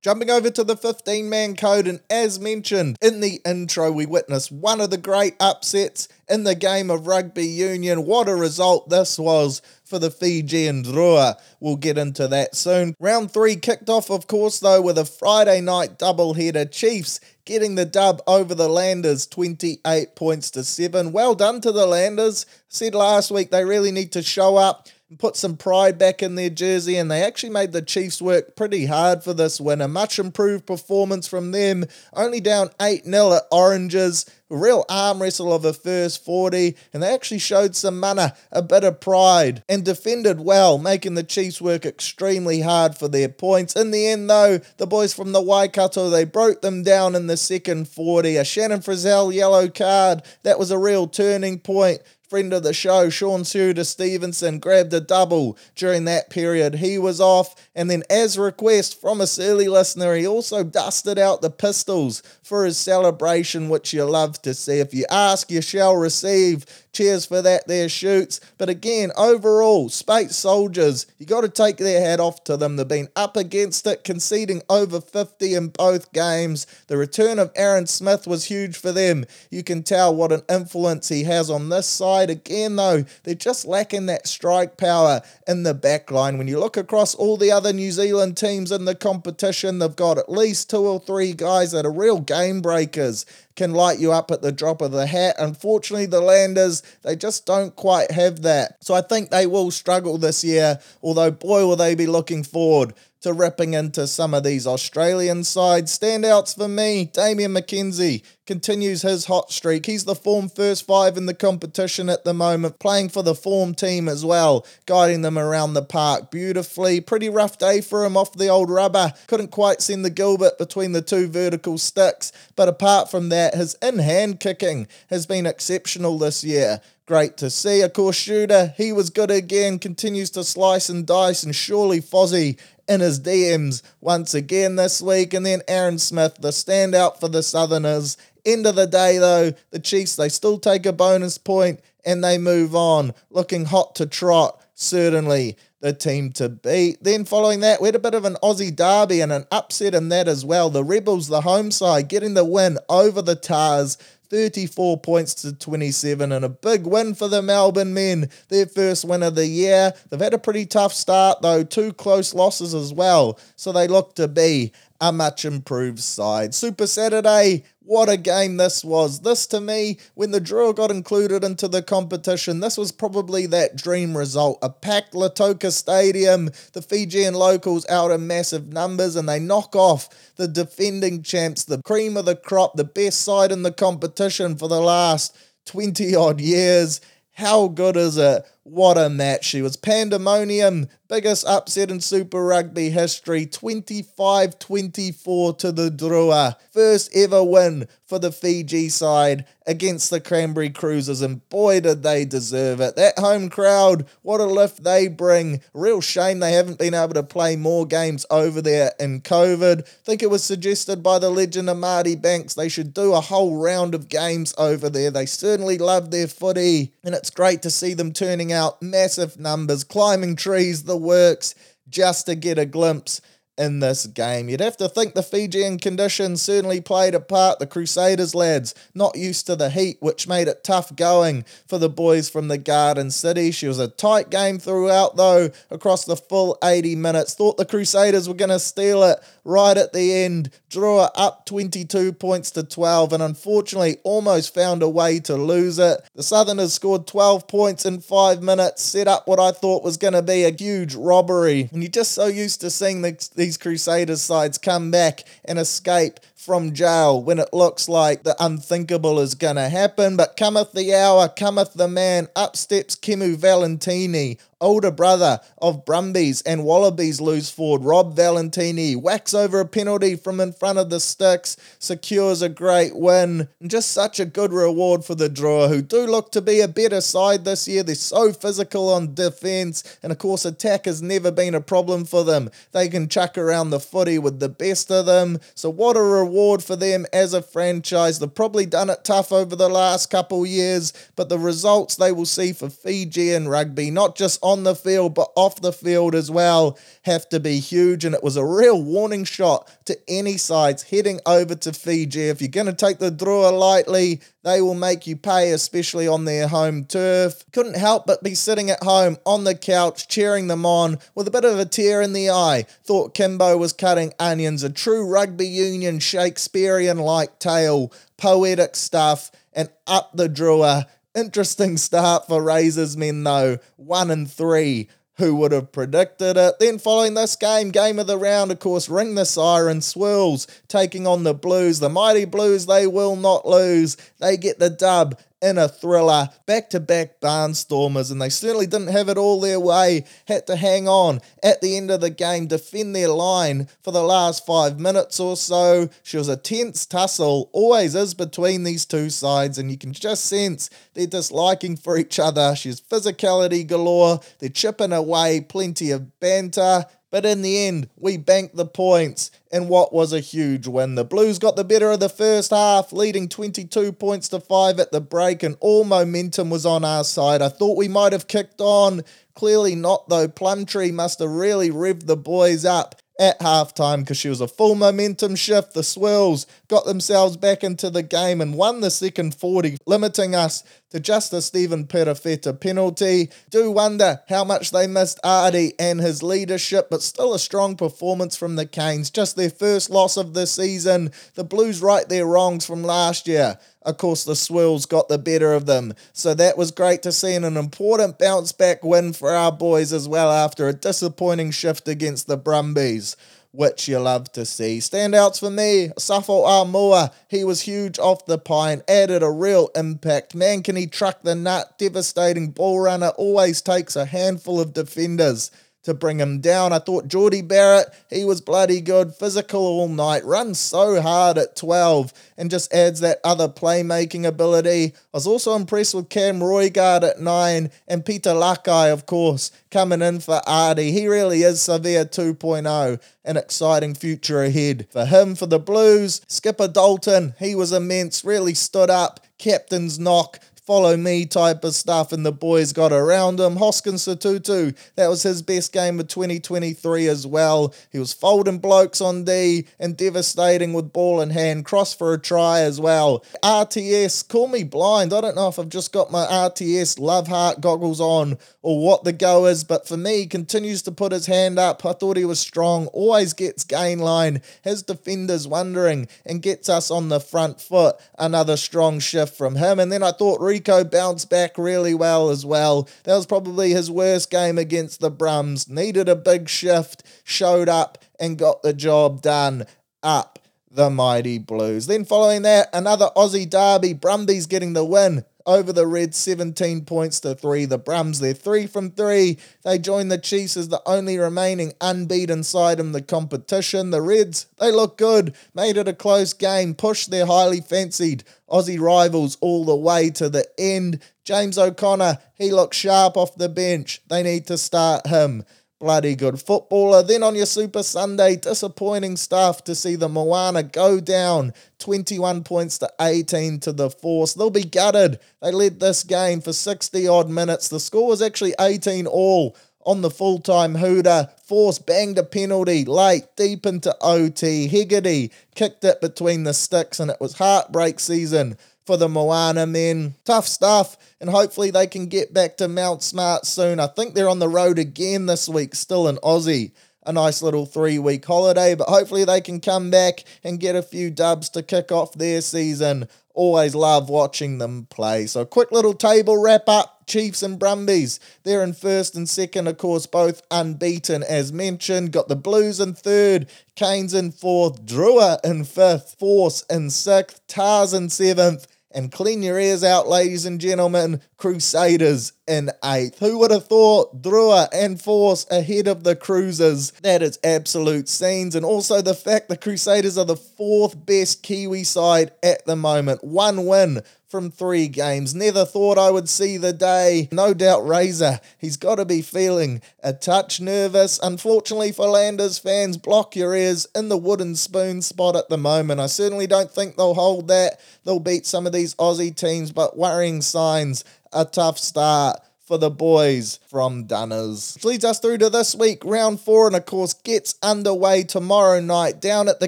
Jumping over to the 15 man code, and as mentioned in the intro, we witnessed one of the great upsets in the game of rugby union. What a result this was for the Fijian Drua. We'll get into that soon. Round three kicked off, of course, though, with a Friday night doubleheader. Chiefs getting the dub over the Landers, 28 points to 7. Well done to the Landers. Said last week they really need to show up put some pride back in their jersey, and they actually made the Chiefs work pretty hard for this win. A much improved performance from them, only down 8 0 at Oranges. A real arm wrestle of a first 40, and they actually showed some mana, a bit of pride, and defended well, making the Chiefs work extremely hard for their points. In the end, though, the boys from the Waikato, they broke them down in the second 40. A Shannon Frizzell yellow card, that was a real turning point friend of the show, Shaun Shooter Stevenson, grabbed a double during that period. He was off, and then, as request from a early listener, he also dusted out the pistols for his celebration, which you love to see. If you ask, you shall receive. Cheers for that there, Shoots. But again, overall, Spates Soldiers, you got to take their hat off to them. They've been up against it, conceding over 50 in both games. The return of Aaron Smith was huge for them. You can tell what an influence he has on this side. Again, though, they're just lacking that strike power in the back line. When you look across all the other New Zealand teams in the competition, they've got at least two or three guys that are real game breakers can light you up at the drop of the hat. Unfortunately, the Landers, they just don't quite have that. So I think they will struggle this year, although boy, will they be looking forward to ripping into some of these Australian side Standouts for me, Damian McKenzie continues his hot streak. He's the form first five in the competition at the moment, playing for the form team as well, guiding them around the park beautifully. Pretty rough day for him off the old rubber. Couldn't quite send the Gilbert between the two vertical sticks, but apart from that, his in hand kicking has been exceptional this year. Great to see. Of course, Shooter, he was good again, continues to slice and dice, and surely Fozzie in his DMs once again this week. And then Aaron Smith, the standout for the Southerners. End of the day, though, the Chiefs, they still take a bonus point and they move on, looking hot to trot, certainly the team to beat. Then following that, we had a bit of an Aussie derby and an upset in that as well. The Rebels, the home side, getting the win over the Tahs. 34 points to 27 and a big win for the Melbourne men. Their first win of the year. They've had a pretty tough start though, two close losses as well. So they look to be a much improved side. Super Saturday, what a game this was. This to me, when the Drua got included into the competition, this was probably that dream result. A packed Lautoka Stadium, the Fijian locals out in massive numbers, and they knock off the defending champs, the cream of the crop, the best side in the competition for the last 20 odd years. How good is it? What a match. She was pandemonium. Biggest upset in Super Rugby history. 25 24 to the Drua. First ever win for the Fiji side against the Cranberry Cruisers, and boy, did they deserve it. That home crowd, what a lift they bring. Real shame they haven't been able to play more games over there in COVID. Think it was suggested by the legend of Marty Banks they should do a whole round of games over there. They certainly love their footy, and it's great to see them turning out massive numbers, climbing trees, the works, just to get a glimpse in this game. You'd have to think the Fijian conditions certainly played a part. The Crusaders lads, not used to the heat, which made it tough going for the boys from the Garden City. She was a tight game throughout, though, across the full 80 minutes. Thought the Crusaders were going to steal it right at the end. Drua up 22 points to 12, and unfortunately almost found a way to lose it. The Southerners scored 12 points in five minutes, set up what I thought was going to be a huge robbery. And you're just so used to seeing the these Crusaders sides come back and escape from jail when it looks like the unthinkable is going to happen. But cometh the hour, cometh the man, up steps Kemu Valetini, older brother of Brumbies and Wallabies loose forward Rob Valetini, whacks over a penalty from in front of the sticks, secures a great win, and just such a good reward for the Drua, who do look to be a better side this year. They're so physical on defence, and of course, attack has never been a problem for them. They can chuck around the footy with the best of them, so what a reward for them as a franchise. They've probably done it tough over the last couple years, but the results they will see for Fijian rugby, not just on the field, but off the field as well, have to be huge. And it was a real warning shot to any sides heading over to Fiji. If you're going to take the Drua lightly, they will make you pay, especially on their home turf. Couldn't help but be sitting at home on the couch, cheering them on with a bit of a tear in the eye. Thought Kimbo was cutting onions, a true rugby union Shakespearean like tale, poetic stuff, and up the Drua. Interesting start for Razors men though, one and three. Who would have predicted it? Then, following this game, game of the round, of course, Ring the Siren Swirls taking on the Blues. The mighty Blues, they will not lose. They get the dub in a thriller, back to back barnstormers, and they certainly didn't have it all their way. Had to hang on at the end of the game, defend their line for the last five minutes or so. She was a tense tussle, always is between these two sides, and you can just sense their disliking for each other. She's physicality galore, they're chipping away, plenty of banter. But in the end, we banked the points in what was a huge win. The Blues got the better of the first half, leading 22 points to 5 at the break, and all momentum was on our side. I thought we might have kicked on. Clearly not, though. Plumtree must have really revved the boys up at halftime because she was a full momentum shift. The Swirls got themselves back into the game and won the second 40, limiting us to just a Stephen Perofeta penalty. Do wonder how much they missed Ardie and his leadership, but still a strong performance from the Canes. Just their first loss of the season. The Blues right their wrongs from last year. Of course, the Swirls got the better of them. So that was great to see and an important bounce back win for our boys as well after a disappointing shift against the Brumbies which you love to see. Standouts for me, Safo Aumua. He was huge off the pine, added a real impact. Man, can he truck the nut? Devastating ball runner, always takes a handful of defenders to bring him down. I thought Jordie Barrett, he was bloody good, physical all night, runs so hard at 12 and just adds that other playmaking ability. I was also impressed with Cam Roigard at 9 and Peter Lakai, of course, coming in for Ardie. He really is Savea 2.0, an exciting future ahead for him. For the Blues, Skipper Dalton, he was immense, really stood up, captain's knock, follow me type of stuff, and the boys got around him. Hoskins Sotutu, that was his best game of 2023 as well. He was folding blokes on D and devastating with ball in hand, cross for a try as well. RTS, call me blind. I don't know if I've just got my RTS love heart goggles on or what the go is, but for me, continues to put his hand up. I thought he was strong, always gets gain line, his defenders wondering, and gets us on the front foot. Another strong shift from him. And then I thought Rico bounced back really well as well. That was probably his worst game against the Brums. Needed a big shift, showed up, and got the job done up the mighty Blues. Then following that, another Aussie derby, Brumbies getting the win over the Reds 17 points to 3. The Brums, they're 3 from 3. They join the Chiefs as the only remaining unbeaten side in the competition. The Reds, they look good, made it a close game, pushed their highly fancied Aussie rivals all the way to the end. James O'Connor, he looks sharp off the bench. They need to start him bloody good footballer. Then on your Super Sunday, disappointing stuff to see the Moana go down 21 points to 18 to the Force. They'll be gutted. They led this game for 60 odd minutes. The score was actually 18 all on the full time Hooter. Force banged a penalty late, deep into OT. Hegarty kicked it between the sticks, and it was heartbreak season for the Moana men. Tough stuff, and hopefully they can get back to Mount Smart soon. I think they're on the road again this week, still in Aussie. A nice little three week holiday, but hopefully they can come back and get a few dubs to kick off their season. Always love watching them play. So, quick little table wrap up. Chiefs and Brumbies. They're in first and second, of course, both unbeaten as mentioned. Got the Blues in third, Canes in fourth, Drua in fifth, Force in sixth, Tahs in seventh, and clean your ears out, ladies and gentlemen, Crusaders in eighth. Who would have thought Drua and Force ahead of the Cruisers? That is absolute scenes. And also the fact the Crusaders are the fourth best Kiwi side at the moment. One win from three games. Never thought I would see the day. No doubt Razor, he's got to be feeling a touch nervous. Unfortunately for Landers fans, block your ears in the wooden spoon spot at the moment. I certainly don't think they'll hold that. They'll beat some of these Aussie teams, but worrying signs, a tough start for the boys from Dunners. Which leads us through to this week, round four, and of course gets underway tomorrow night down at the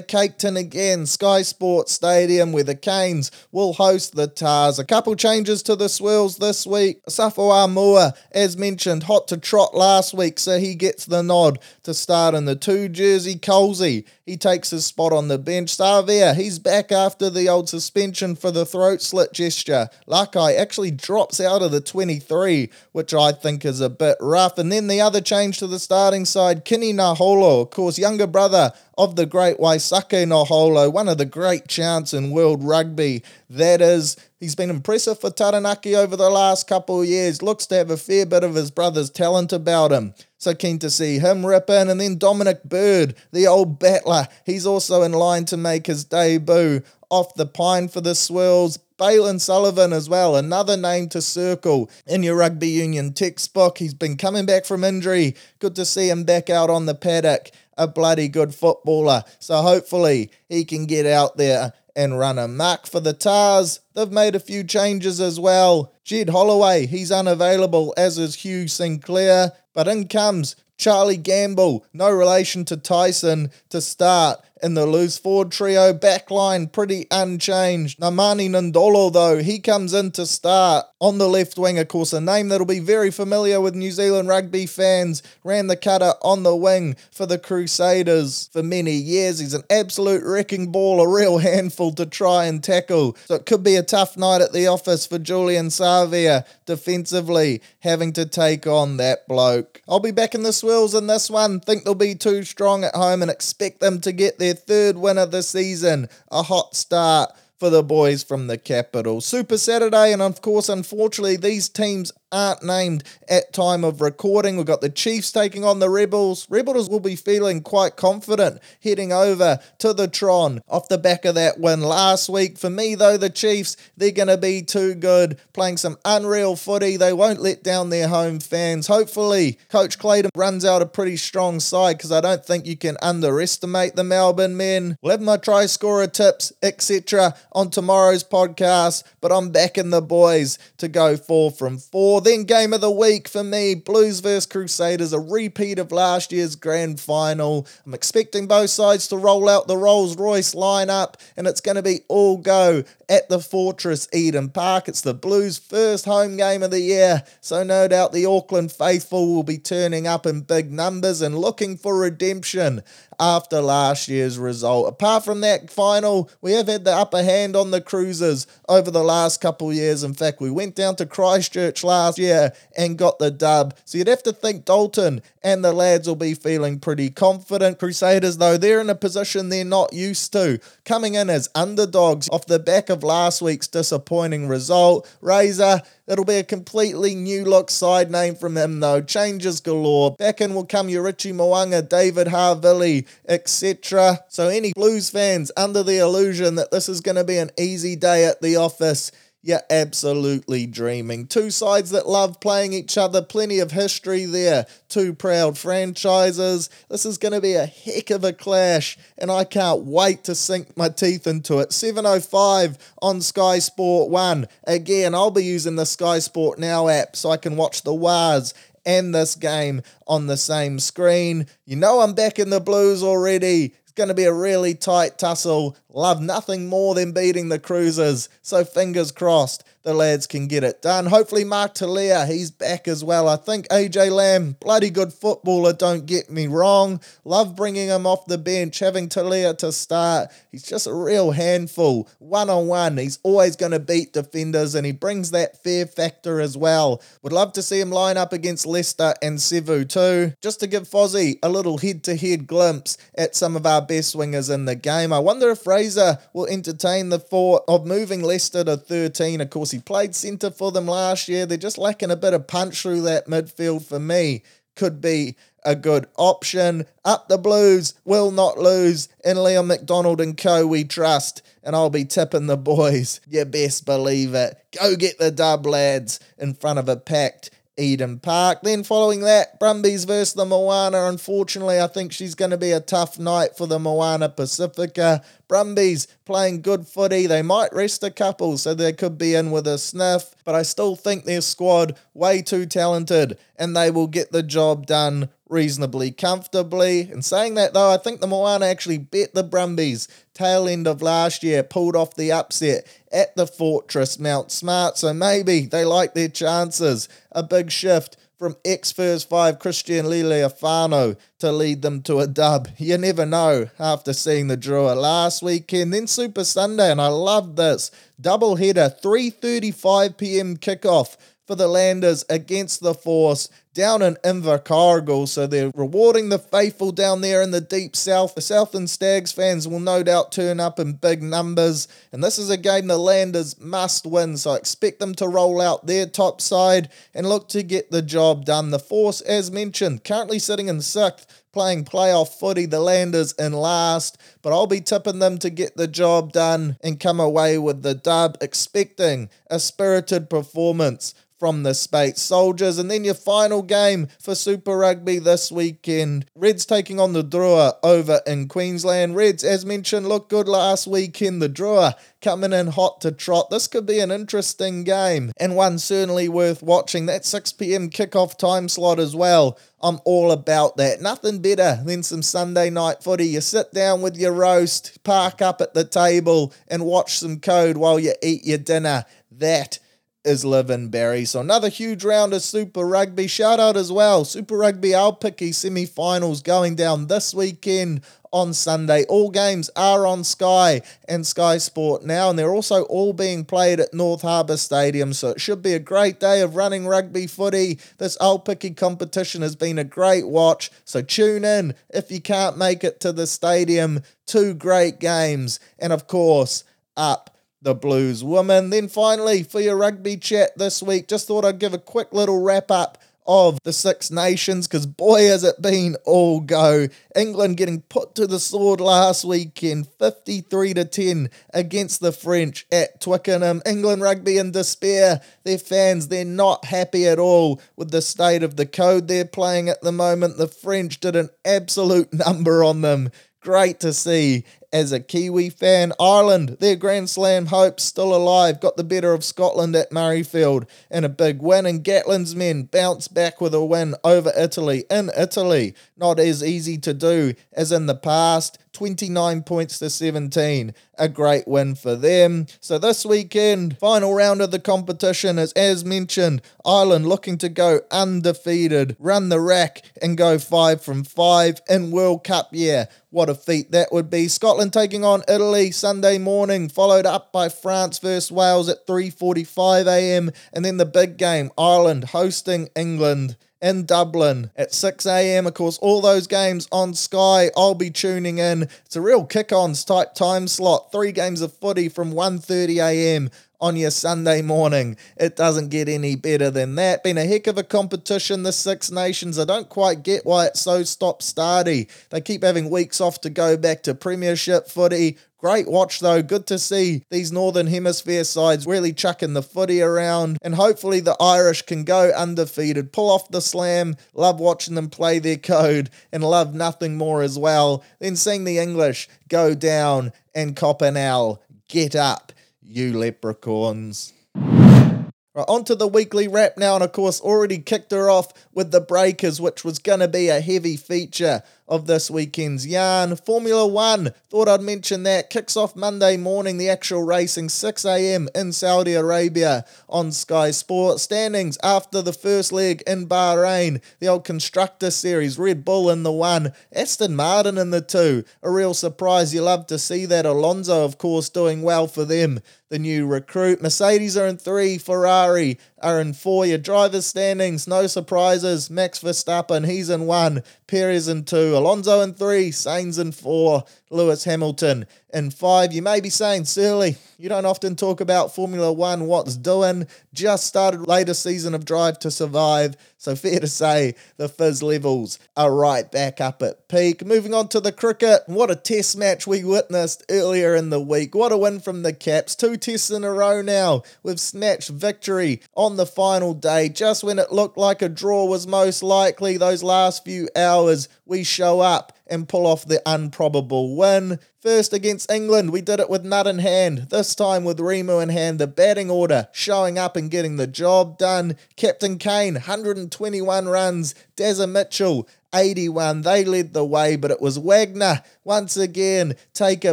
Cake Tin again, Sky Sports Stadium, where the Canes will host the Tahs. A couple changes to the swirls this week. Safo Aumua, as mentioned, hot to trot last week, so he gets the nod to start in the two jersey. Colsey, he takes his spot on the bench. Savea, he's back after the old suspension for the throat slit gesture. Lakai actually drops out of the 23 which I think is a bit rough. And then the other change to the starting side, Kini Naholo, of course, younger brother of the great Waisake Naholo, one of the great chants in world rugby. That is, he's been impressive for Taranaki over the last couple of years. Looks to have a fair bit of his brother's talent about him. So keen to see him rip in. And then Dominic Bird, the old battler, he's also in line to make his debut off the pine for the Swirls. Bailyn Sullivan as well, another name to circle in your rugby union textbook. He's been coming back from injury. Good to see him back out on the paddock. A bloody good footballer. So hopefully he can get out there and run mark for the Tahs. They've made a few changes as well. Jed Holloway, he's unavailable, as is Hugh Sinclair. But in comes Charlie Gamble, no relation to Tyson, to start in the loose forward trio. Backline pretty unchanged. Nemani Nadolo, though, he comes in to start on the left wing. Of course, a name that'll be very familiar with New Zealand rugby fans. Ran the cutter on the wing for the Crusaders for many years. He's an absolute wrecking ball, a real handful to try and tackle. So it could be a tough night at the office for Julian Savea defensively, having to take on that bloke. I'll be back in the swirls in this one. Think they'll be too strong at home and expect them to get their third win of the season. A hot start for the boys from the capital. Super Saturday, and of course, unfortunately, these teams aren't named at time of recording. We've got the Chiefs taking on the Rebels. Rebels will be feeling quite confident heading over to the Tron off the back of that win last week. For me, though, the Chiefs, they're going to be too good, playing some unreal footy. They won't let down their home fans. Hopefully, Coach Clayton runs out a pretty strong side because I don't think you can underestimate the Melbourne men. We'll have my try scorer tips, etc. on tomorrow's podcast, but I'm backing the boys to go four from four. Then game of the week for me, Blues vs Crusaders, a repeat of last year's grand final. I'm expecting both sides to roll out the Rolls Royce lineup, and it's going to be all go at the Fortress Eden Park. It's the Blues' first home game of the year, so no doubt the Auckland faithful will be turning up in big numbers and looking for redemption after last year's result. Apart from that final, we have had the upper hand on the Cruisers over the last couple of years. In fact, we went down to Christchurch last year and got the dub. So you'd have to think Dalton and the lads will be feeling pretty confident. Crusaders, though, they're in a position they're not used to, coming in as underdogs off the back of last week's disappointing result. Razor, It'll be a completely new look side name from him though. Changes galore. Back in will come your Richie Mo'unga, David Havili, etc. So any Blues fans under the illusion that this is going to be an easy day at the office, you're absolutely dreaming. Two sides that love playing each other, plenty of history there. Two proud franchises. This is going to be a heck of a clash, and I can't wait to sink my teeth into it. 7.05 on Sky Sport 1. Again, I'll be using the Sky Sport Now app so I can watch the Wars and this game on the same screen. You know I'm back in the Blues already. It's going to be a really tight tussle. Love nothing more than beating the Cruisers. So fingers crossed the lads can get it done. Hopefully Mark Telea, he's back as well. I think AJ Lamb, bloody good footballer, don't get me wrong. Love bringing him off the bench, having Talia to start. He's just a real handful. One on one, he's always going to beat defenders and he brings that fear factor as well. Would love to see him line up against Leicester and Sevu too. Just to give Fozzie a little head to head glimpse at some of our best wingers in the game. I wonder if Fraser will entertain the thought of moving Leicester to 13. Of course, he played centre for them last year. They're just lacking a bit of punch through that midfield for me. Could be a good option. Up the Blues, will not lose. In Leon McDonald and co, we trust. And I'll be tipping the boys. You best believe it. Go get the dub, lads, in front of a packed Eden Park. Then following that, Brumbies versus the Moana. Unfortunately, I think she's going to be a tough night for the Moana Pacifica. Brumbies playing good footy. They might rest a couple, so they could be in with a sniff, but I still think their squad way too talented and they will get the job done reasonably comfortably. In saying that though, I think the Moana actually bet the Brumbies tail end of last year, pulled off the upset at the Fortress Mount Smart, so maybe they like their chances. A big shift from ex First 5 Christian Leali'ifano to lead them to a dub. You never know after seeing the Drua last weekend. Then Super Sunday, and I love this. Double header, 3.35 p.m. kickoff for the Landers against the Force. down in Invercargill. So they're rewarding the faithful down there in the deep south. The Southland Stags fans will no doubt turn up in big numbers. And this is a game the Landers must win. So I expect them to roll out their top side and look to get the job done. The Force, as mentioned, currently sitting in sixth playing playoff footy, the Landers in last, but I'll be tipping them to get the job done and come away with the dub, expecting a spirited performance from the Spate Soldiers. And then your final game for Super Rugby this weekend. Reds taking on the Drua over in Queensland. Reds, as mentioned, looked good last weekend. The Drua coming in hot to trot. This could be an interesting game and one certainly worth watching. That 6 p.m. kickoff time slot as well. I'm all about that. Nothing better than some Sunday night footy. You sit down with your roast, park up at the table, and watch some code while you eat your dinner. That is living Barry. So another huge round of Super Rugby. Shout out as well. Super Rugby Aupiki semi-finals going down this weekend on Sunday. All games are on Sky and Sky Sport now, and they're also all being played at North Harbour Stadium. So it should be a great day of running rugby footy. This Aupiki competition has been a great watch. So tune in if you can't make it to the stadium. Two great games, and of course, up the Blues women. Then finally, for your rugby chat this week, just thought I'd give a quick little wrap up of the Six Nations because boy has it been all go. England getting put to the sword last weekend, 53 to 10 against the French at Twickenham. England rugby in despair. Their fans, they're not happy at all with the state of the code they're playing at the moment. The French did an absolute number on them. Great to see as a Kiwi fan. Ireland, their Grand Slam hopes still alive, got the better of Scotland at Murrayfield in a big win, and Gatland's men bounce back with a win over Italy in Italy. Not as easy to do as in the past. 29 points to 17. A great win for them. So this weekend, final round of the competition is as mentioned, Ireland looking to go undefeated, run the rack and go 5 from 5 in World Cup year. What a feat that would be. Scotland taking on Italy Sunday morning, followed up by France versus Wales at 3:45 a.m. and then the big game, Ireland hosting England in Dublin at 6 a.m. Of course, all those games on Sky. I'll be tuning in. It's a real kick-ons type time slot. Three games of footy from 1:30 a.m. on your Sunday morning. It doesn't get any better than that. Been a heck of a competition, the Six Nations. I don't quite get why it's so stop-starty. They keep having weeks off to go back to Premiership footy. Great watch though. Good to see these Northern Hemisphere sides really chucking the footy around. And hopefully the Irish can go undefeated, pull off the slam. Love watching them play their code and love nothing more as well than seeing the English go down and cop an L. Get up, you leprechauns. Right, on to the weekly wrap now, and of course, already kicked her off with the Breakers, which was going to be a heavy feature of this weekend's yarn. Formula One, thought I'd mention that, kicks off Monday morning, the actual racing, 6 a.m. in Saudi Arabia on Sky Sport. Standings after the first leg in Bahrain, the old Constructor Series, Red Bull in the one, Aston Martin in the two. A real surprise, you love to see that. Alonso, of course, doing well for them the new recruit. Mercedes are in three, Ferrari are in four. Your drivers' standings, no surprises. Max Verstappen, he's in one. Perez in two. Alonso in three. Sainz in four. Lewis Hamilton in five. You may be saying, Searley, you don't often talk about Formula One, what's doing. Just started latest season of Drive to Survive. So fair to say the fizz levels are right back up at peak. Moving on to the cricket. What a test match we witnessed earlier in the week. What a win from the Caps. Two tests in a row now. We've snatched victory on the final day. Just when it looked like a draw was most likely, those last few hours, we show up and pull off the improbable win. First against England, we did it with nut in hand, this time with Remu in hand, the batting order showing up and getting the job done. Captain Kane, 121 runs, Dazza Mitchell, 81. They led the way, but it was Wagner once again. Take a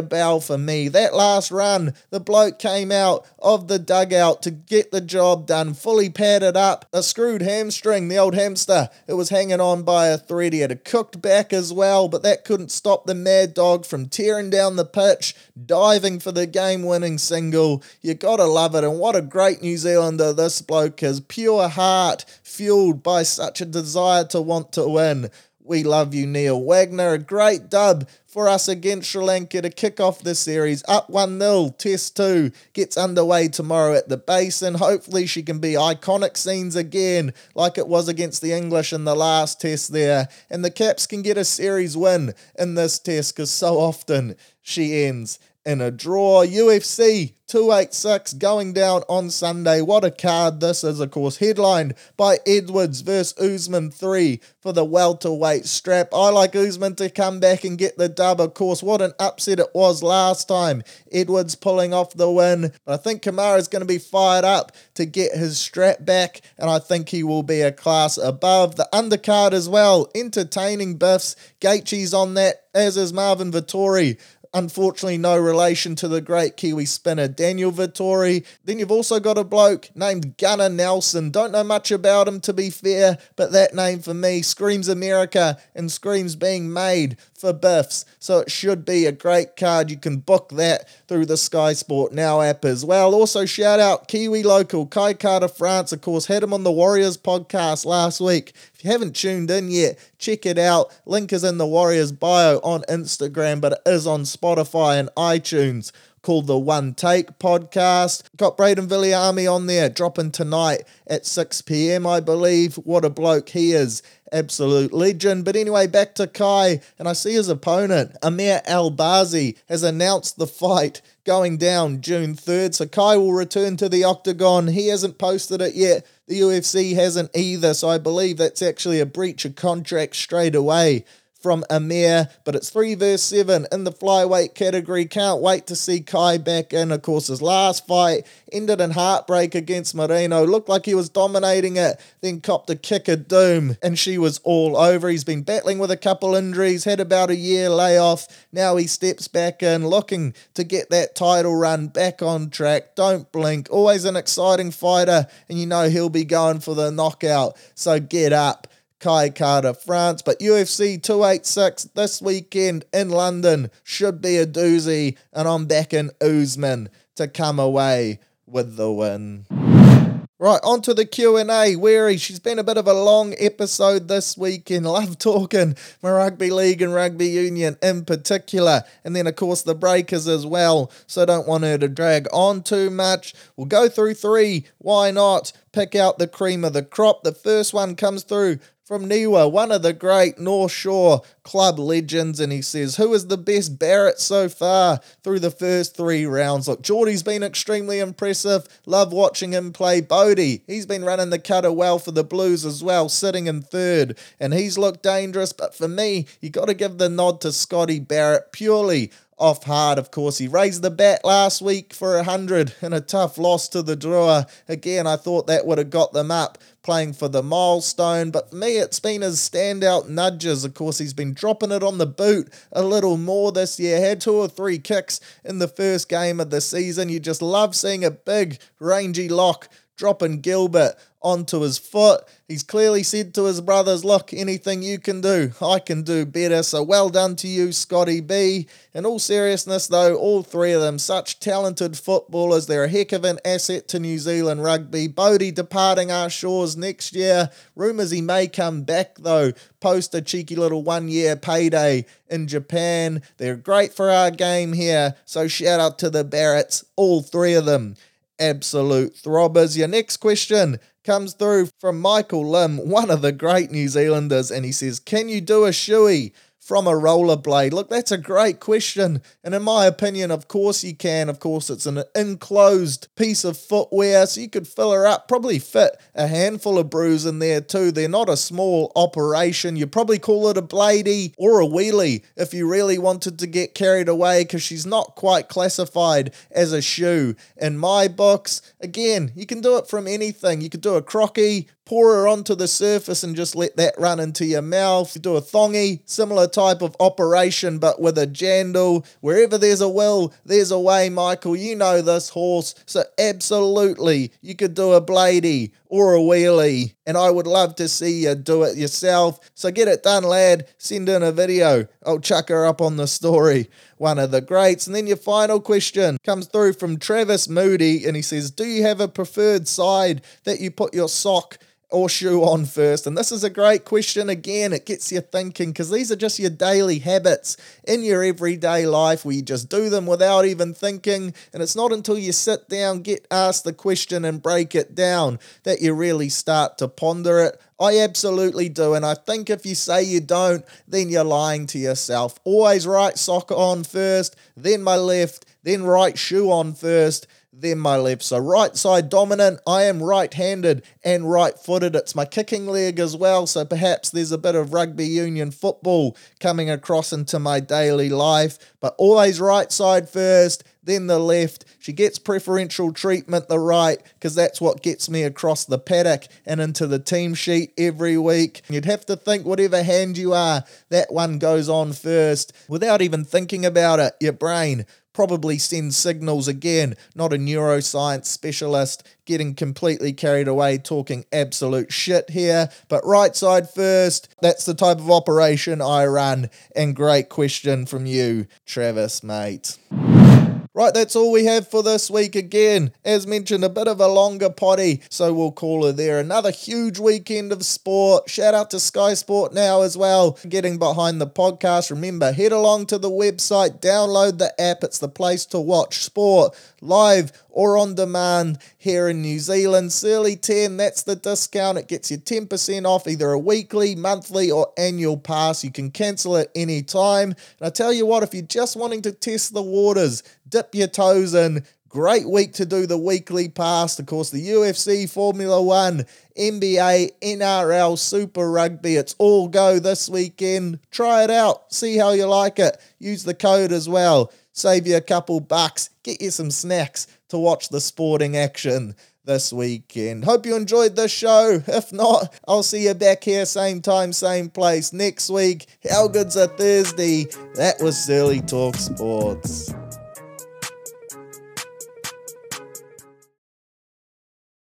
bow for me. That last run, the bloke came out of the dugout to get the job done, fully padded up. A screwed hamstring, the old hamster. It was hanging on by a thread. He had a cooked back as well, but that couldn't stop the mad dog from tearing down the pitch, diving for the game winning single. You gotta love it. And what a great New Zealander this bloke is. Pure heart, fueled by such a desire to want to win. We love you, Neil Wagner. A great dub for us against Sri Lanka to kick off the series. Up 1 0, Test 2 gets underway tomorrow at the Basin. Hopefully, she can be iconic scenes again, like it was against the English in the last test there. And the Caps can get a series win in this test because so often she ends in a draw. UFC 286 going down on Sunday. What a card this is, of course, headlined by Edwards versus Usman 3 for the welterweight strap. I like Usman to come back and get the dub, of course. What an upset it was last time. Edwards pulling off the win. But I think Kamaru is going to be fired up to get his strap back, and I think he will be a class above. The undercard as well, entertaining biffs. Gaethje's on that, as is Marvin Vettori. Unfortunately, no relation to the great Kiwi spinner Daniel Vettori. Then you've also got a bloke named Gunnar Nelson. Don't know much about him to be fair, but that name for me screams America and screams being made for Biffs. So it should be a great card. You can book that through the Sky Sport Now app as well. Also, shout out Kiwi local Kai Kara-France. Of course, had him on the Warriors podcast last week. You haven't tuned in yet, check it out. Link is in the Warriors bio on Instagram, but it is on Spotify and iTunes called the One Take podcast. Got Braden Villiamy on there, dropping tonight at 6 p.m., I believe. What a bloke he is. Absolute legend. But anyway, back to Kai, and I see his opponent, Amir Albazi, has announced the fight going down June 3rd. So Kai will return to the octagon. He hasn't posted it yet. The UFC hasn't either. So I believe that's actually a breach of contract straight away from Amir, but it's 3 verse 7 in the flyweight category. Can't wait to see Kai back in. Of course, his last fight ended in heartbreak against Moreno. Looked like he was dominating it, then copped a kick of doom, and she was all over. He's been battling with a couple injuries, had about a year layoff. Now he steps back in, looking to get that title run back on track. Don't blink. Always an exciting fighter, and you know he'll be going for the knockout. So get up. Kai Kara-France. But UFC 286 this weekend in London should be a doozy, and I'm backing Usman to come away with the win. Right, on to the Q&A. Weary, she's been a bit of a long episode this weekend. Love talking my rugby league and rugby union in particular. And then, of course, the breakers as well. So don't want her to drag on too much. We'll go through three. Why not? Pick out the cream of the crop. The first one comes through from Niwa, one of the great North Shore club legends, and he says, Who is the best Barrett so far through the first three rounds? Look, Jordie's been extremely impressive. Love watching him play Beaudie. He's been running the cutter well for the Blues as well, sitting in third, and he's looked dangerous. But for me, you got to give the nod to Scotty Barrett purely off hard, of course. He raised the bat last week for 100 in a tough loss to the Drua. Again, I thought that would have got them up playing for the milestone, but for me, it's been his standout nudges. Of course, he's been dropping it on the boot a little more this year. Had two or three kicks in the first game of the season. You just love seeing a big, rangy lock dropping Gilbert onto his foot. He's clearly said to his brothers, Look, anything you can do, I can do better. So well done to you, Scotty B. In all seriousness, though, all three of them, such talented footballers. They're a heck of an asset to New Zealand rugby. Beaudie departing our shores next year. Rumours he may come back, though, post a cheeky little one year payday in Japan. They're great for our game here. So shout out to the Barretts, all three of them absolute throbbers. Your next question comes through from Michael Lim, one of the great New Zealanders, and he says, Can you do a shoey? From a rollerblade? Look, that's a great question. And in my opinion, of course you can. Of course, it's an enclosed piece of footwear, so you could fill her up, probably fit a handful of brews in there too. They're not a small operation. You probably call it a bladey or a wheelie if you really wanted to get carried away because she's not quite classified as a shoe. In my books, again, you can do it from anything. You could do a crocky, pour her onto the surface and just let that run into your mouth. You do a thongy, similar type of operation, but with a jandal. Wherever there's a will, there's a way, Michael. You know this horse. So absolutely, you could do a bladey or a wheelie. And I would love to see you do it yourself. So get it done, lad. Send in a video. I'll chuck her up on the story. One of the greats. And then your final question comes through from Travis Moody. And he says, Do you have a preferred side that you put your sock or shoe on first? And this is a great question. Again, it gets you thinking because these are just your daily habits in your everyday life where you just do them without even thinking. And it's not until you sit down, get asked the question, and break it down that you really start to ponder it. I absolutely do. And I think if you say you don't, then you're lying to yourself. Always right sock on first, then my left, then right shoe on first then my left. So right side dominant. I am right-handed and right-footed. It's my kicking leg as well. So perhaps there's a bit of rugby union football coming across into my daily life. But always right side first, then the left. She gets preferential treatment the right because that's what gets me across the paddock and into the team sheet every week. You'd have to think whatever hand you are, that one goes on first without even thinking about it. Your brain probably sends signals again, not a neuroscience specialist getting completely carried away talking absolute shit here. But right side first, that's the type of operation I run. And great question from you, Travis, mate. Right, that's all we have for this week again. As mentioned, a bit of a longer potty, so we'll call it there. Another huge weekend of sport. Shout out to Sky Sport now as well, getting behind the podcast. Remember, head along to the website, download the app. It's the place to watch sport live or on demand here in New Zealand. Searley 10, that's the discount. It gets you 10% off either a weekly, monthly, or annual pass. You can cancel it anytime. And I tell you what, if you're just wanting to test the waters, dip your toes in. Great week to do the weekly pass. Of course, the UFC, Formula One, NBA, NRL, Super Rugby. It's all go this weekend. Try it out. See how you like it. Use the code as well. Save you a couple bucks. Get you some snacks to watch the sporting action this weekend. Hope you enjoyed the show. If not, I'll see you back here, same time, same place next week. How good's a Thursday? That was Searley Talk Sports.